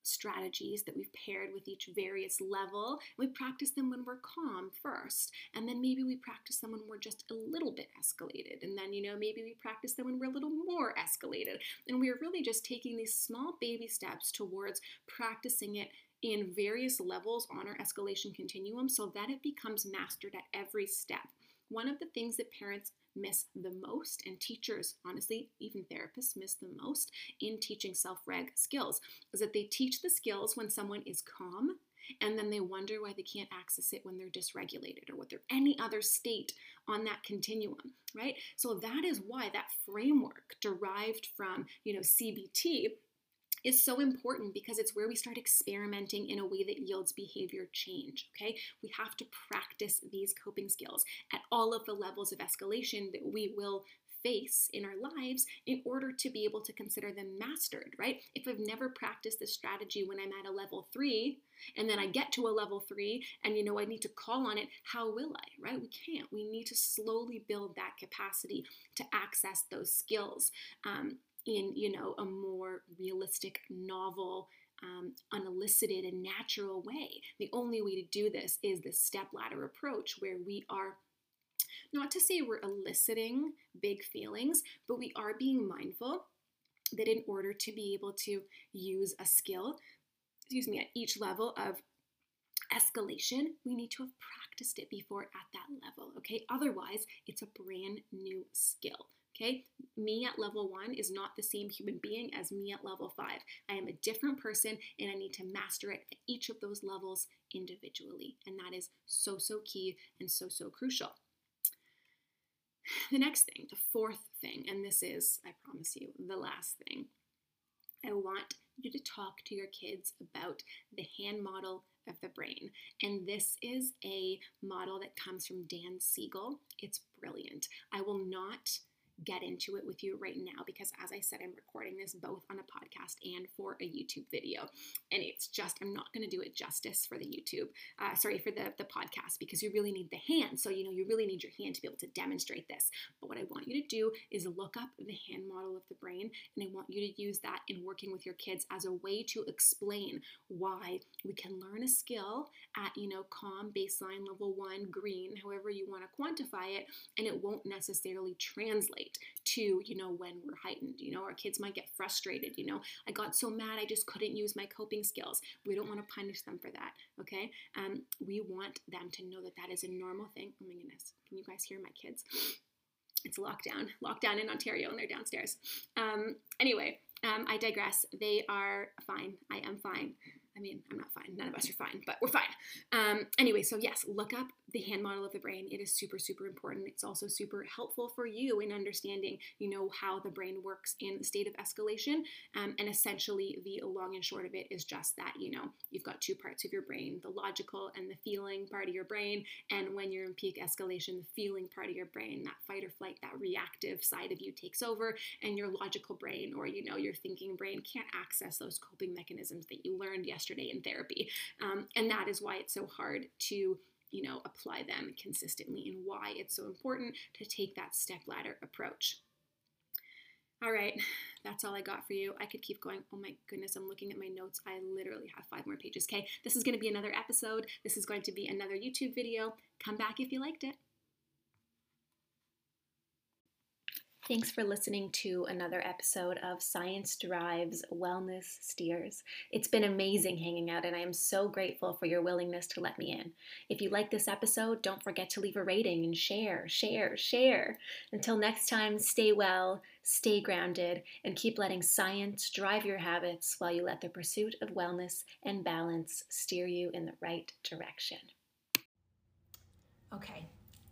strategies that we've paired with each various level. We practice them when we're calm first, and then maybe we practice them when we're just a little bit escalated, and then, you know, maybe we practice them when we're a little more escalated. And we're really just taking these small baby steps towards practicing it in various levels on our escalation continuum so that it becomes mastered at every step. One of the things that parents miss the most, and teachers, honestly, even therapists miss the most in teaching self reg skills, is that they teach the skills when someone is calm and then they wonder why they can't access it when they're dysregulated or what they're any other state on that continuum right? So that is why that framework derived from you know cbt is so important because it's where we start experimenting in a way that yields behavior change. Okay, we have to practice these coping skills at all of the levels of escalation that we will face in our lives in order to be able to consider them mastered, right? If I've never practiced this strategy when I'm at a level three, and then I get to a level three, and you know, I need to call on it, how will I, right? We can't. We need to slowly build that capacity to access those skills. Um, in you know a more realistic novel um, unelicited and natural way the only way to do this is the step ladder approach where we are not to say we're eliciting big feelings but we are being mindful that in order to be able to use a skill excuse me at each level of escalation, we need to have practiced it before at that level, okay? Otherwise, it's a brand new skill. Okay, me at level one is not the same human being as me at level five. I am a different person and I need to master it at each of those levels individually. And that is so, so key and so, so crucial. (sighs) The next thing, the fourth thing, and this is, I promise you, the last thing, I want you to talk to your kids about the hand model of the brain. And this is a model that comes from Dan Siegel. It's brilliant. I will not get into it with you right now because, as I said, I'm recording this both on a podcast and for a YouTube video. And it's just, I'm not going to do it justice for the YouTube, uh, sorry, for the, the podcast because you really need the hand. So, you know, you really need your hand to be able to demonstrate this. But what I want you to do is look up the hand model of the brain and I want you to use that in working with your kids as a way to explain why we can learn a skill at, you know, calm, baseline, level one, green, however you want to quantify it, and it won't necessarily translate to, you know, when we're heightened. You know, our kids might get frustrated. You know, I got so mad I just couldn't use my coping skills. We don't want to punish them for that. Okay. Um, we want them to know that that is a normal thing. Oh my goodness. Can you guys hear my kids? It's lockdown, lockdown in Ontario, and they're downstairs. Um, anyway, um, I digress. They are fine. I am fine. I mean, I'm not fine. None of us are fine, but we're fine. Um, anyway, so yes, look up the hand model of the brain. It is super, super important. It's also super helpful for you in understanding, you know, how the brain works in the state of escalation. Um, and essentially, the long and short of it is just that, you know, you've got two parts of your brain the logical and the feeling part of your brain. And when you're in peak escalation, the feeling part of your brain, that fight or flight, that reactive side of you takes over, and your logical brain or, you know, your thinking brain can't access those coping mechanisms that you learned yesterday in therapy. Um, and that is why it's so hard to you know, apply them consistently and why it's so important to take that step ladder approach. All right, that's all I got for you. I could keep going. Oh my goodness, I'm looking at my notes. I literally have five more pages. Okay, this is going to be another episode. This is going to be another YouTube video. Come back if you liked it. Thanks for listening to another episode of Science Drives Wellness Steers. It's been amazing hanging out, and I am so grateful for your willingness to let me in. If you like this episode, don't forget to leave a rating and share, share, share. Until next time, stay well, stay grounded, and keep letting science drive your habits while you let the pursuit of wellness and balance steer you in the right direction. Okay,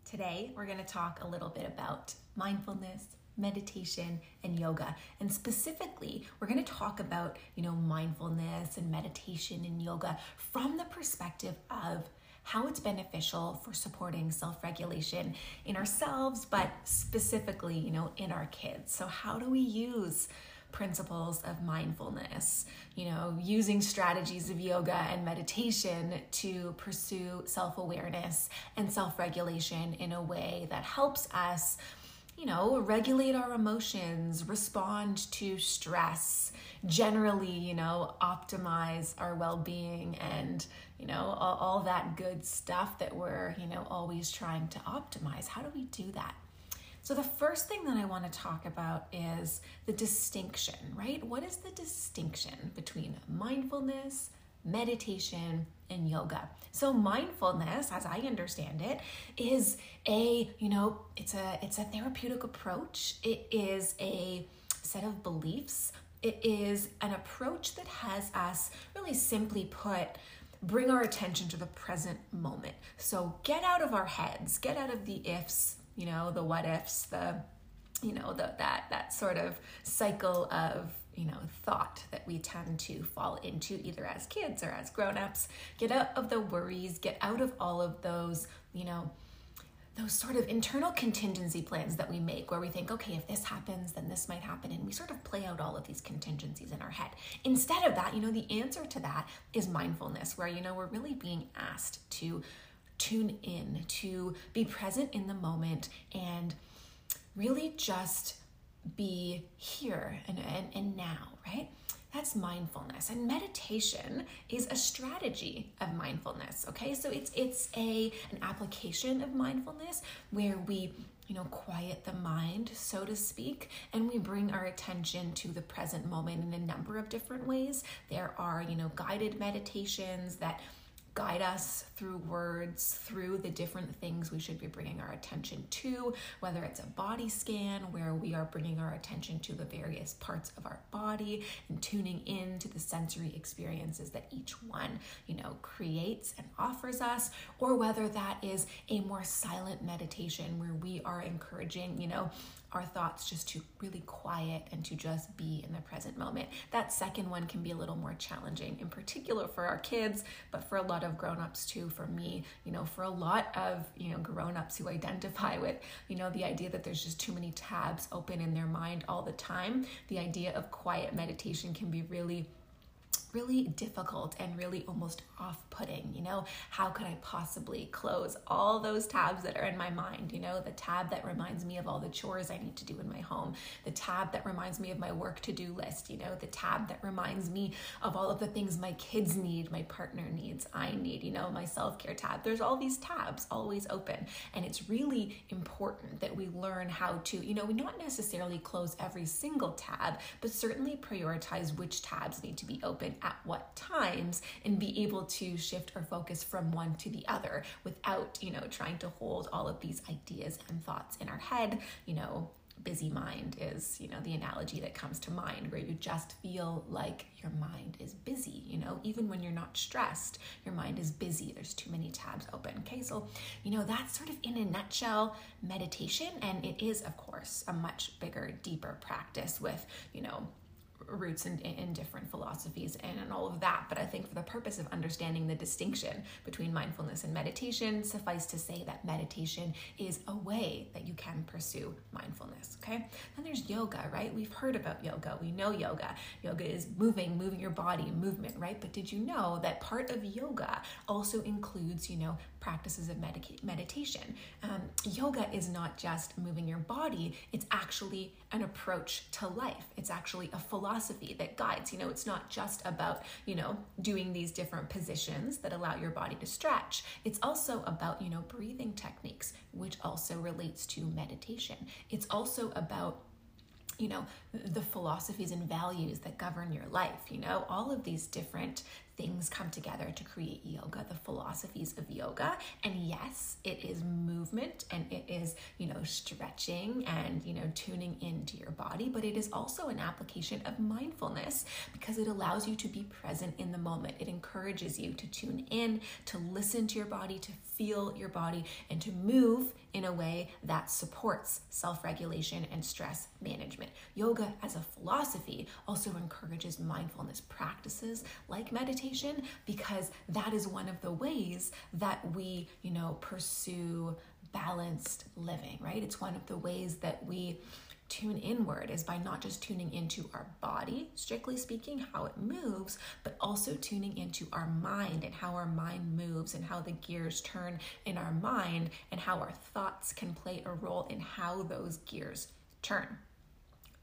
today we're going to talk a little bit about mindfulness meditation and yoga. And specifically we're going to talk about you know mindfulness and meditation and yoga from the perspective of how it's beneficial for supporting self-regulation in ourselves but specifically you know in our kids. So how do we use principles of mindfulness, you know, using strategies of yoga and meditation to pursue self awareness and self regulation in a way that helps us you know, regulate our emotions, respond to stress, generally, you know, optimize our well being and, you know, all, all, that good stuff that we're, you know, always trying to optimize. How do we do that? So, the first thing that I want to talk about is the distinction, right? What is the distinction between mindfulness, meditation, and yoga. So mindfulness, as I understand it, is a, you know, it's a it's a therapeutic approach. It is a set of beliefs. It is an approach that has us really simply put bring our attention to the present moment. So get out of our heads, get out of the ifs, you know, the what ifs, the you know, the, that that sort of cycle of you know thought that we tend to fall into either as kids or as grown-ups. Get out of the worries get out of all of those you know those sort of internal contingency plans that we make where we think okay if this happens then this might happen and we sort of play out all of these contingencies in our head. Instead of that you know the answer to that is mindfulness where you know we're really being asked to tune in to be present in the moment and really just be here and, and, and now, right? That's mindfulness. And meditation is a strategy of mindfulness. Okay. So it's it's a an application of mindfulness where we you know, quiet the mind, so to speak, and we bring our attention to the present moment in a number of different ways. There are, you know, guided meditations that guide us through words, through the different things we should be bringing our attention to, whether it's a body scan where we are bringing our attention to the various parts of our body and tuning in to the sensory experiences that each one, you know, creates and offers us, or whether that is a more silent meditation where we are encouraging, you know, our thoughts just to really quiet and to just be in the present moment. That second one can be a little more challenging, in particular for our kids, but for a lot of grown-ups too, for me, you know, for a lot of, you know, grown-ups who (laughs) identify with, you know, the idea that there's just too many tabs open in their mind all the time, the idea of quiet meditation can be really really difficult and really almost off putting. You know, how could I possibly close all those tabs that are in my mind? You know, the tab that reminds me of all the chores I need to do in my home, the tab that reminds me of my work to do list, you know, the tab that reminds me of all of the things my kids need, my partner needs, I need, you know, my self care tab. There's all these tabs always open. And it's really important that we learn how to, you know, we not necessarily close every single tab, but certainly prioritize which tabs need to be open at what times and be able to shift our focus from one to the other without, you know, trying to hold all of these ideas and thoughts in our head, you know, busy mind is you know the analogy that comes to mind where you just feel like your mind is busy you know even when you're not stressed your mind is busy. There's too many tabs open. Okay so you know that's sort of in a nutshell meditation. And it is of course a much bigger deeper practice with you know roots in, in different philosophies and, and all of that. But I think for the purpose of understanding the distinction between mindfulness and meditation, suffice to say that meditation is a way that you can pursue mindfulness. Okay. Then there's yoga, right? We've heard about yoga. We know yoga. Yoga is moving, moving your body, movement, right? But did you know that part of yoga also includes, you know, practices of medica- meditation? Um, yoga is not just moving your body, it's actually an approach to life. It's actually a philosophy philosophy that guides. You know, it's not just about, you know, doing these different positions that allow your body to stretch. It's also about, you know, breathing techniques, which also relates to meditation. It's also about you know the philosophies and values that govern your life you know all of these different things come together to create yoga, the philosophies of yoga. And yes, it is movement and it is, you know, stretching and, you know, tuning into your body, but it is also an application of mindfulness because it allows you to be present in the moment. It encourages you to tune in, to listen to your body, to feel your body, and to move in a way that supports self regulation and stress management. Yoga, as a philosophy, also encourages mindfulness practices like meditation meditation because that is one of the ways that we, you know, pursue balanced living, right? It's one of the ways that we tune inward is by not just tuning into our body, strictly speaking, how it moves, but also tuning into our mind and how our mind moves and how the gears turn in our mind and how our thoughts can play a role in how those gears turn.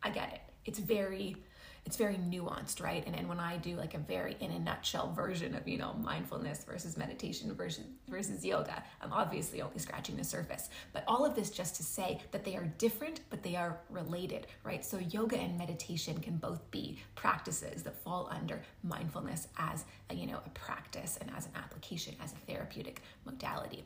I get it. It's very it's very nuanced, right? And, and when I do like a very in a nutshell version of, you know, mindfulness versus meditation versus versus yoga, I'm obviously only scratching the surface. But all of this just to say that they are different, but they are related, right? So yoga and meditation can both be practices that fall under mindfulness as a, you know, a practice and as an application, as a therapeutic modality.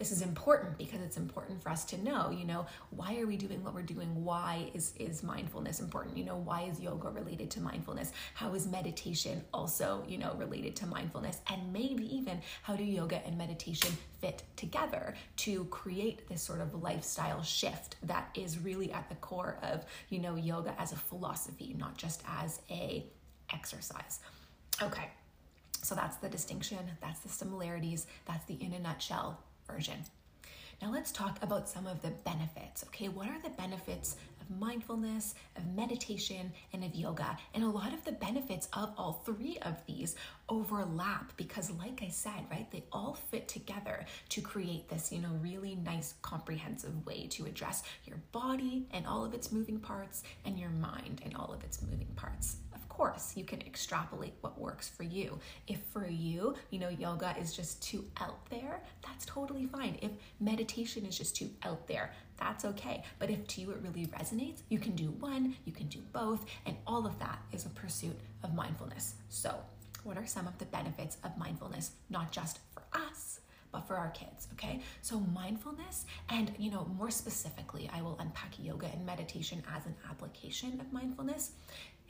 This is important because it's important for us to know, you know, why are we doing what we're doing? Why is, is mindfulness important? You know, why is yoga related to mindfulness? How is meditation also, you know, related to mindfulness? And maybe even how do yoga and meditation fit together to create this sort of lifestyle shift that is really at the core of, you know, yoga as a philosophy, not just as a exercise. Okay. So that's the distinction, that's the similarities, that's the in a nutshell version. Now let's talk about some of the benefits. Okay, what are the benefits of mindfulness, of meditation, and of yoga? And a lot of the benefits of all three of these overlap because like I said, right, they all fit together to create this, you know, really nice comprehensive way to address your body and all of its moving parts and your mind and all of its moving parts course, you can extrapolate what works for you. If for you, you know, yoga is just too out there, that's totally fine. If meditation is just too out there, that's okay. But if to you it really resonates, you can do one, you can do both, and all of that is a pursuit of mindfulness. So, what are some of the benefits of mindfulness, not just for us? but for our kids okay so mindfulness and you know more specifically i will unpack yoga and meditation as an application of mindfulness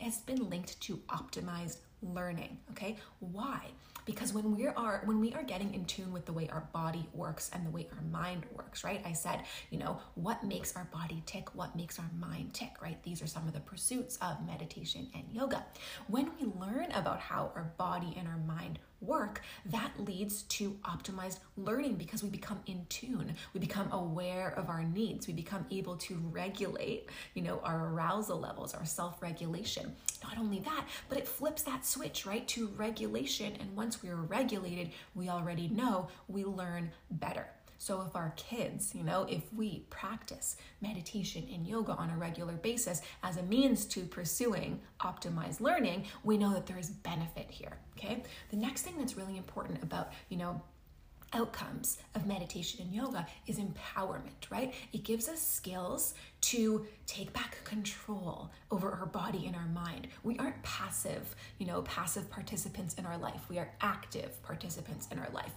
has been linked to optimized learning okay? Why? Because when we are when we are getting in tune with the way our body works and the way our mind works right? I said you know what makes our body tick what makes our mind tick right? These are some of the pursuits of meditation and yoga. When we learn about how our body and our mind work, that leads to optimized learning because we become in tune. We become aware of our needs. We become able to regulate, you know, our arousal levels, our self-regulation. Not only that, but it flips that switch, right, to regulation. And once we are regulated, we already know we learn better. So, if our kids, you know, if we practice meditation and yoga on a regular basis as a means to pursuing optimized learning, we know that there is benefit here. Okay. The next thing that's really important about, you know, outcomes of meditation and yoga is empowerment, right? It gives us skills to take back control over our body and our mind. We aren't passive, you know, passive participants in our life. We are active participants in our life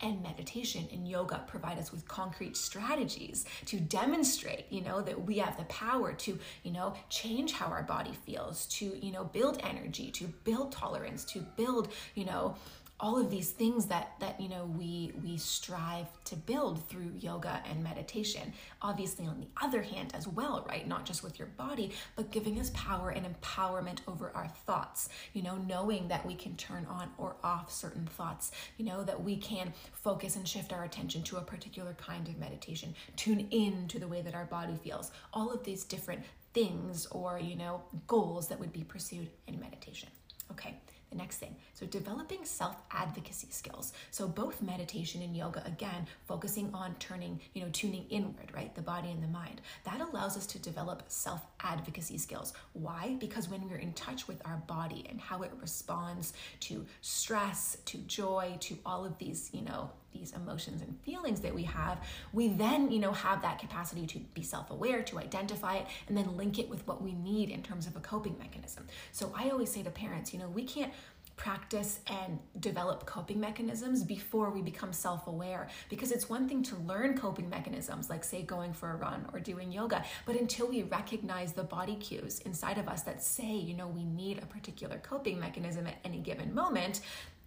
and meditation and yoga provide us with concrete strategies to demonstrate you know that we have the power to you know change how our body feels to you know build energy to build tolerance to build you know all of these things that that you know we we strive to build through yoga and meditation. Obviously on the other hand as well right? Not just with your body but giving us power and empowerment over our thoughts. You know knowing that we can turn on or off certain thoughts. You know that we can focus and shift our attention to a particular kind of meditation. Tune in to the way that our body feels. All of these different things or you know goals that would be pursued in meditation. Okay the next thing. So, developing self advocacy skills. So, both meditation and yoga, again, focusing on turning, you know, tuning inward, right? The body and the mind. That allows us to develop self advocacy skills. Why? Because when we're in touch with our body and how it responds to stress, to joy, to all of these, you know, these emotions and feelings that we have, we then, you know, have that capacity to be self-aware, to identify it, and then link it with what we need in terms of a coping mechanism. So I always say to parents, you know, we can't practice and develop coping mechanisms before we become self aware. Because it's one thing to learn coping mechanisms, like, say, going for a run or doing yoga, but until we recognize the body cues inside of us that say, you know, we need a particular coping mechanism at any given moment,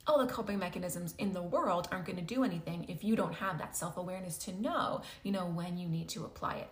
all the coping mechanisms in the world aren't going to do anything if you don't have that self-awareness to know you know when you need to apply it.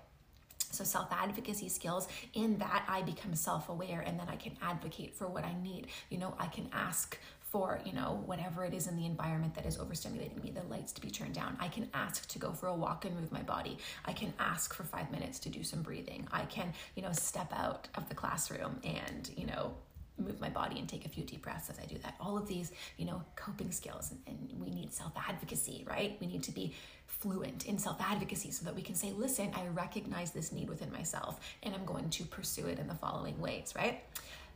So self-advocacy skills in that i become self-aware and then i can advocate for what i need. You know i can ask for you know whatever it is in the environment that is overstimulating me the lights to be turned down. I can ask to go for a walk and move my body. I can ask for five minutes to do some breathing. I can you know step out of the classroom and you know move my body and take a few deep breaths as I do that. All of these, you know, coping skills, and, and we need self advocacy, right? We need to be fluent in self advocacy so that we can say, listen, I recognize this need within myself and I'm going to pursue it in the following ways, right?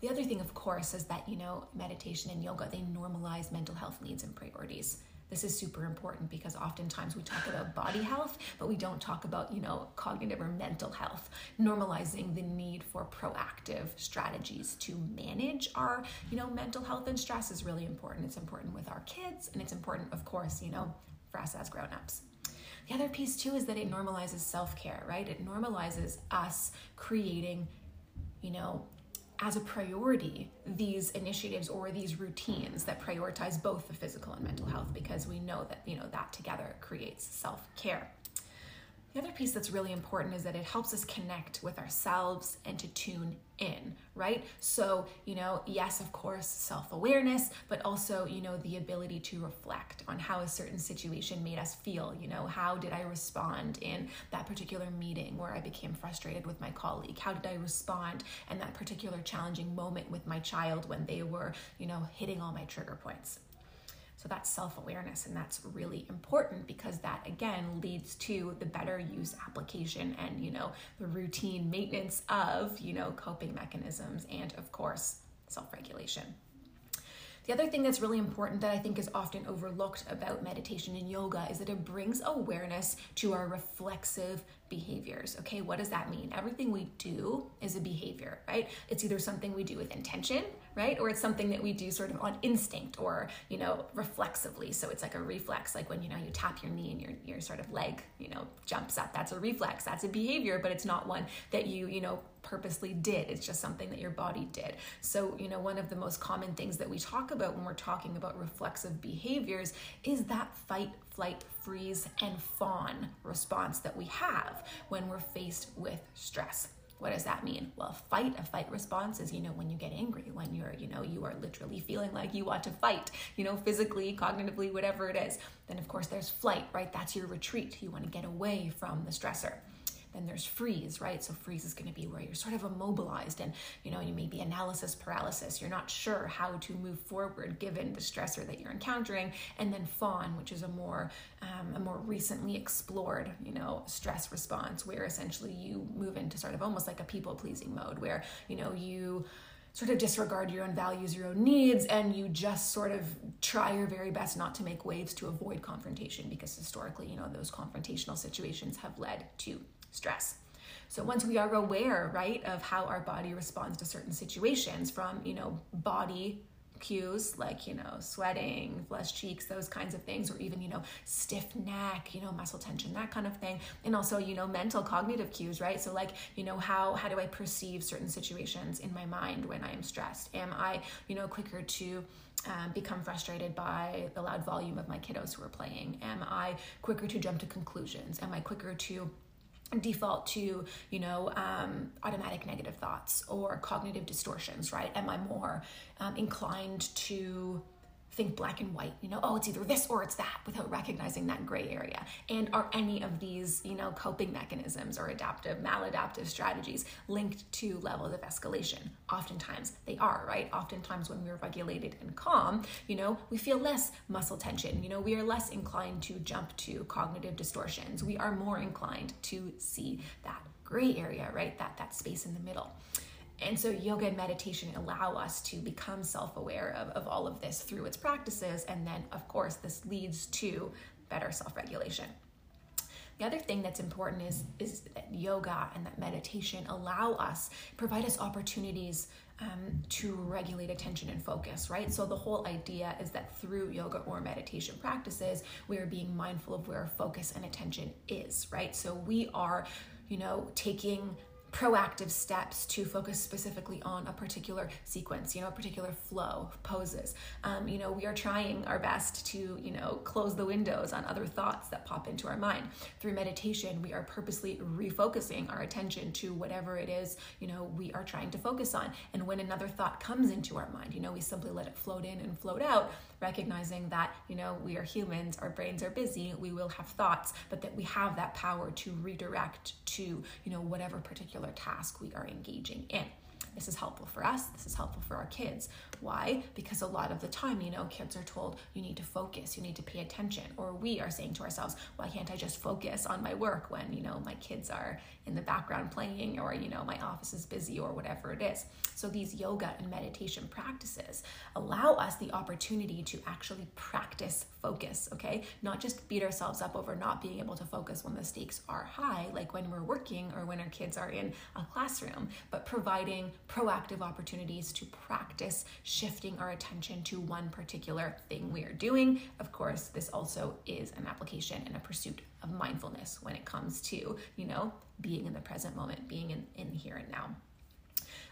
The other thing, of course, is that, you know, meditation and yoga, they normalize mental health needs and priorities. This is super important because oftentimes we talk about body health, but we don't talk about, you know, cognitive or mental health. Normalizing the need for proactive strategies to manage our, you know, mental health and stress is really important. It's important with our kids and it's important, of course, you know, for us as grown-ups. The other piece too is that it normalizes self-care, right? It normalizes us creating, you know, as a priority these initiatives or these routines that prioritize both the physical and mental health because we know that you know that together creates self-care the other piece that's really important is that it helps us connect with ourselves and to tune in, right? So, you know, yes, of course, self awareness, but also, you know, the ability to reflect on how a certain situation made us feel. You know, how did I respond in that particular meeting where I became frustrated with my colleague? How did I respond in that particular challenging moment with my child when they were, you know, hitting all my trigger points? So that's self awareness, and that's really important because that again leads to the better use application and you know the routine maintenance of you know coping mechanisms and of course self regulation. The other thing that's really important that I think is often overlooked about meditation and yoga is that it brings awareness to our reflexive behaviors. Okay, what does that mean? Everything we do is a behavior, right? It's either something we do with intention, right? Or it's something that we do sort of on instinct or, you know, reflexively. So it's like a reflex, like when, you know, you tap your knee and your, your sort of leg, you know, jumps up. That's a reflex. That's a behavior, but it's not one that you, you know, purposely did. It's just something that your body did. So, you know, one of the most common things that we talk about when we're talking about reflexive behaviors is that fight, flight, freeze, and fawn response that we have when we're faced with stress. What does that mean? Well, fight, a fight response is, you know, when you get angry, when you're, you know, you are literally feeling like you want to fight, you know, physically, cognitively, whatever it is. Then, of course, there's flight, right? That's your retreat. You want to get away from the stressor. Then there's freeze, right? So freeze is going to be where you're sort of immobilized and, you know, you may be analysis paralysis. You're not sure how to move forward given the stressor that you're encountering. And then fawn, which is a more, um, a more recently explored, you know, stress response where essentially you move into sort of almost like a people pleasing mode where, you know, you, sort of disregard your own values, your own needs, and you just sort of try your very best not to make waves to avoid confrontation because historically, you know, those confrontational situations have led to stress. So once we are aware, right, of how our body responds to certain situations from, you know, body cues like, you know, sweating, flushed cheeks, those kinds of things, or even, you know, stiff neck, you know, muscle tension, that kind of thing. And also, you know, mental cognitive cues, right? So like, you know, how how do I perceive certain situations in my mind when I am stressed? Am I, you know, quicker to um, become frustrated by the loud volume of my kiddos who are playing? Am I quicker to jump to conclusions? Am I quicker to default to you know um, automatic negative thoughts or cognitive distortions right? Am i more um, inclined to think black and white, you know, oh, it's either this or it's that without recognizing that gray area. And are any of these, you know, coping mechanisms or adaptive, maladaptive strategies linked to levels of escalation? Oftentimes they are, right? Oftentimes when we're regulated and calm, you know, we feel less muscle tension, you know, we are less inclined to jump to cognitive distortions. We are more inclined to see that gray area, right? That that space in the middle. And so, yoga and meditation allow us to become self aware of, of all of this through its practices. And then, of course, this leads to better self regulation. The other thing that's important is, is that yoga and that meditation allow us, provide us opportunities um, to regulate attention and focus, right? So the whole idea is that through yoga or meditation practices, we are being mindful of where focus and attention is, right? So we are, you know, taking proactive steps to focus specifically on a particular sequence, you know, a particular flow, poses. Um, you know, we are trying our best to, you know, close the windows on other thoughts that pop into our mind. Through meditation, we are purposely refocusing our attention to whatever it is, you know, we are trying to focus on. And when another thought comes into our mind, you know, we simply let it float in and float out, recognizing that, you know, we are humans, our brains are busy, we will have thoughts, but that we have that power to redirect to, you know, whatever particular task we are engaging in. This is helpful for us. This is helpful for our kids. Why? Because a lot of the time, you know, kids are told you need to focus, you need to pay attention. Or we are saying to ourselves, why can't I just focus on my work when, you know, my kids are in the background playing or, you know, my office is busy or whatever it is. So these yoga and meditation practices allow us the opportunity to actually practice focus, okay? Not just beat ourselves up over not being able to focus when the stakes are high, like when we're working or when our kids are in a classroom, but providing proactive opportunities to practice shifting our attention to one particular thing we are doing. Of course, this also is an application and a pursuit of mindfulness when it comes to, you know, being in the present moment, being in, in here and now.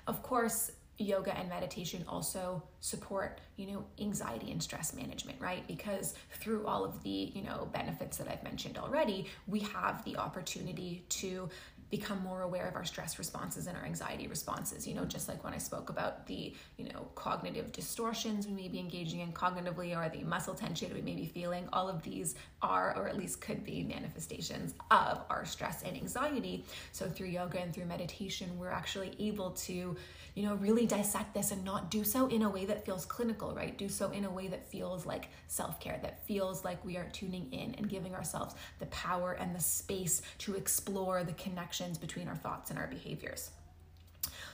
Of course, yoga and meditation also support you know anxiety and stress management right because through all of the you know benefits that i've mentioned already we have the opportunity to become more aware of our stress responses and our anxiety responses you know just like when i spoke about the you know cognitive distortions we may be engaging in cognitively or the muscle tension we may be feeling all of these are or at least could be manifestations of our stress and anxiety so through yoga and through meditation we're actually able to you know, really dissect this and not do so in a way that feels clinical, right? Do so in a way that feels like self care, that feels like we are tuning in and giving ourselves the power and the space to explore the connections between our thoughts and our behaviors.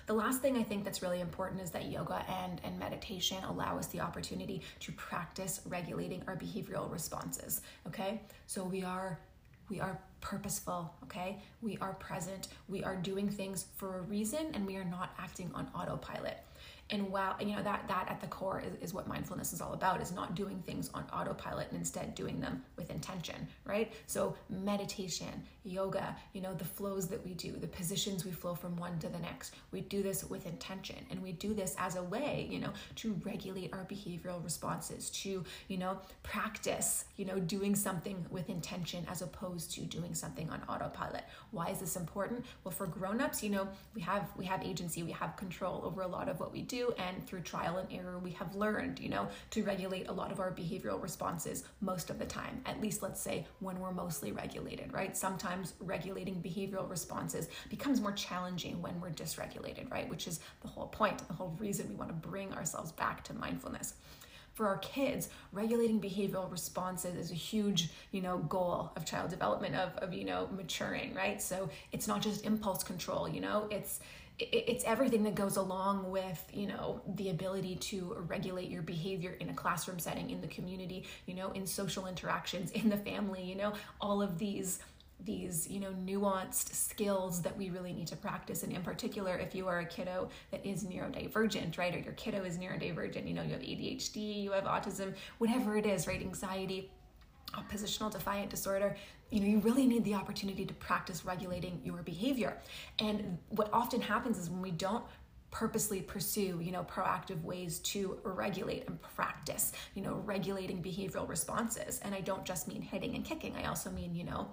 The last thing I think that's really important is that yoga and, and meditation allow us the opportunity to practice regulating our behavioral responses. Okay, so we are we are purposeful, okay? We are present. We are doing things for a reason and we are not acting on autopilot and while you know that that at the core is, is what mindfulness is all about is not doing things on autopilot and instead doing them with intention right? So meditation yoga you know the flows that we do the positions we flow from one to the next. We do this with intention and we do this as a way you know to regulate our behavioral responses to you know practice you know doing something with intention as opposed to doing something on autopilot. Why is this important? Well for grown-ups you know we have we have agency we have control over a lot of what we do do and through trial and error we have learned you know to regulate a lot of our behavioral responses most of the time at least let's say when we're mostly regulated right? Sometimes regulating behavioral responses becomes more challenging when we're dysregulated right? Which is the whole point the whole reason we want to bring ourselves back to mindfulness. For our kids regulating behavioral responses is a huge you know goal of child development of, of you know maturing right? So it's not just impulse control you know? It's it's everything that goes along with you know the ability to regulate your behavior in a classroom setting in the community you know in social interactions (laughs) in the family you know all of these these you know nuanced skills that we really need to practice. And in particular if you are a kiddo that is neurodivergent right or your kiddo is neurodivergent you know you have adhd you have autism whatever it is right anxiety oppositional defiant disorder you know you really need the opportunity to practice regulating your behavior. And what often happens is when we don't purposely pursue you know proactive ways to regulate and practice you know regulating behavioral responses. And i don't just mean hitting and kicking. I also mean you know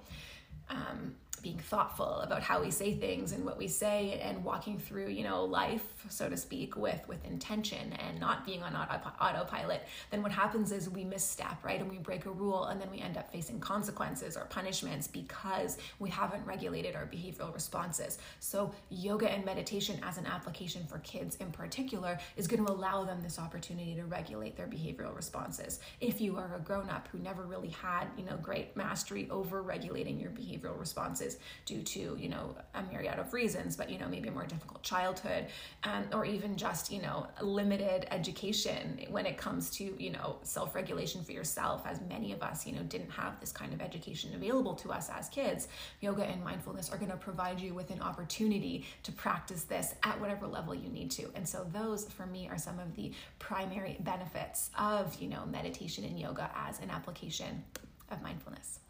um, being thoughtful about how we say things and what we say and walking through you know life so to speak with with intention and not being on auto, autopilot then what happens is we misstep right? And we break a rule and then we end up facing consequences or punishments because we haven't regulated our behavioral responses. So yoga and meditation as an application for kids in particular is going to allow them this opportunity to regulate their behavioral responses. If you are a grown-up who never really had you know great mastery over regulating your behavioral responses due to you know a myriad of reasons but you know maybe a more difficult childhood um, or even just you know limited education when it comes to you know self-regulation for yourself as many of us you know didn't have this kind of education available to us as kids. Yoga and mindfulness are going to provide you with an opportunity to practice this at whatever level you need to. And so those for me are some of the primary benefits of you know meditation and yoga as an application of mindfulness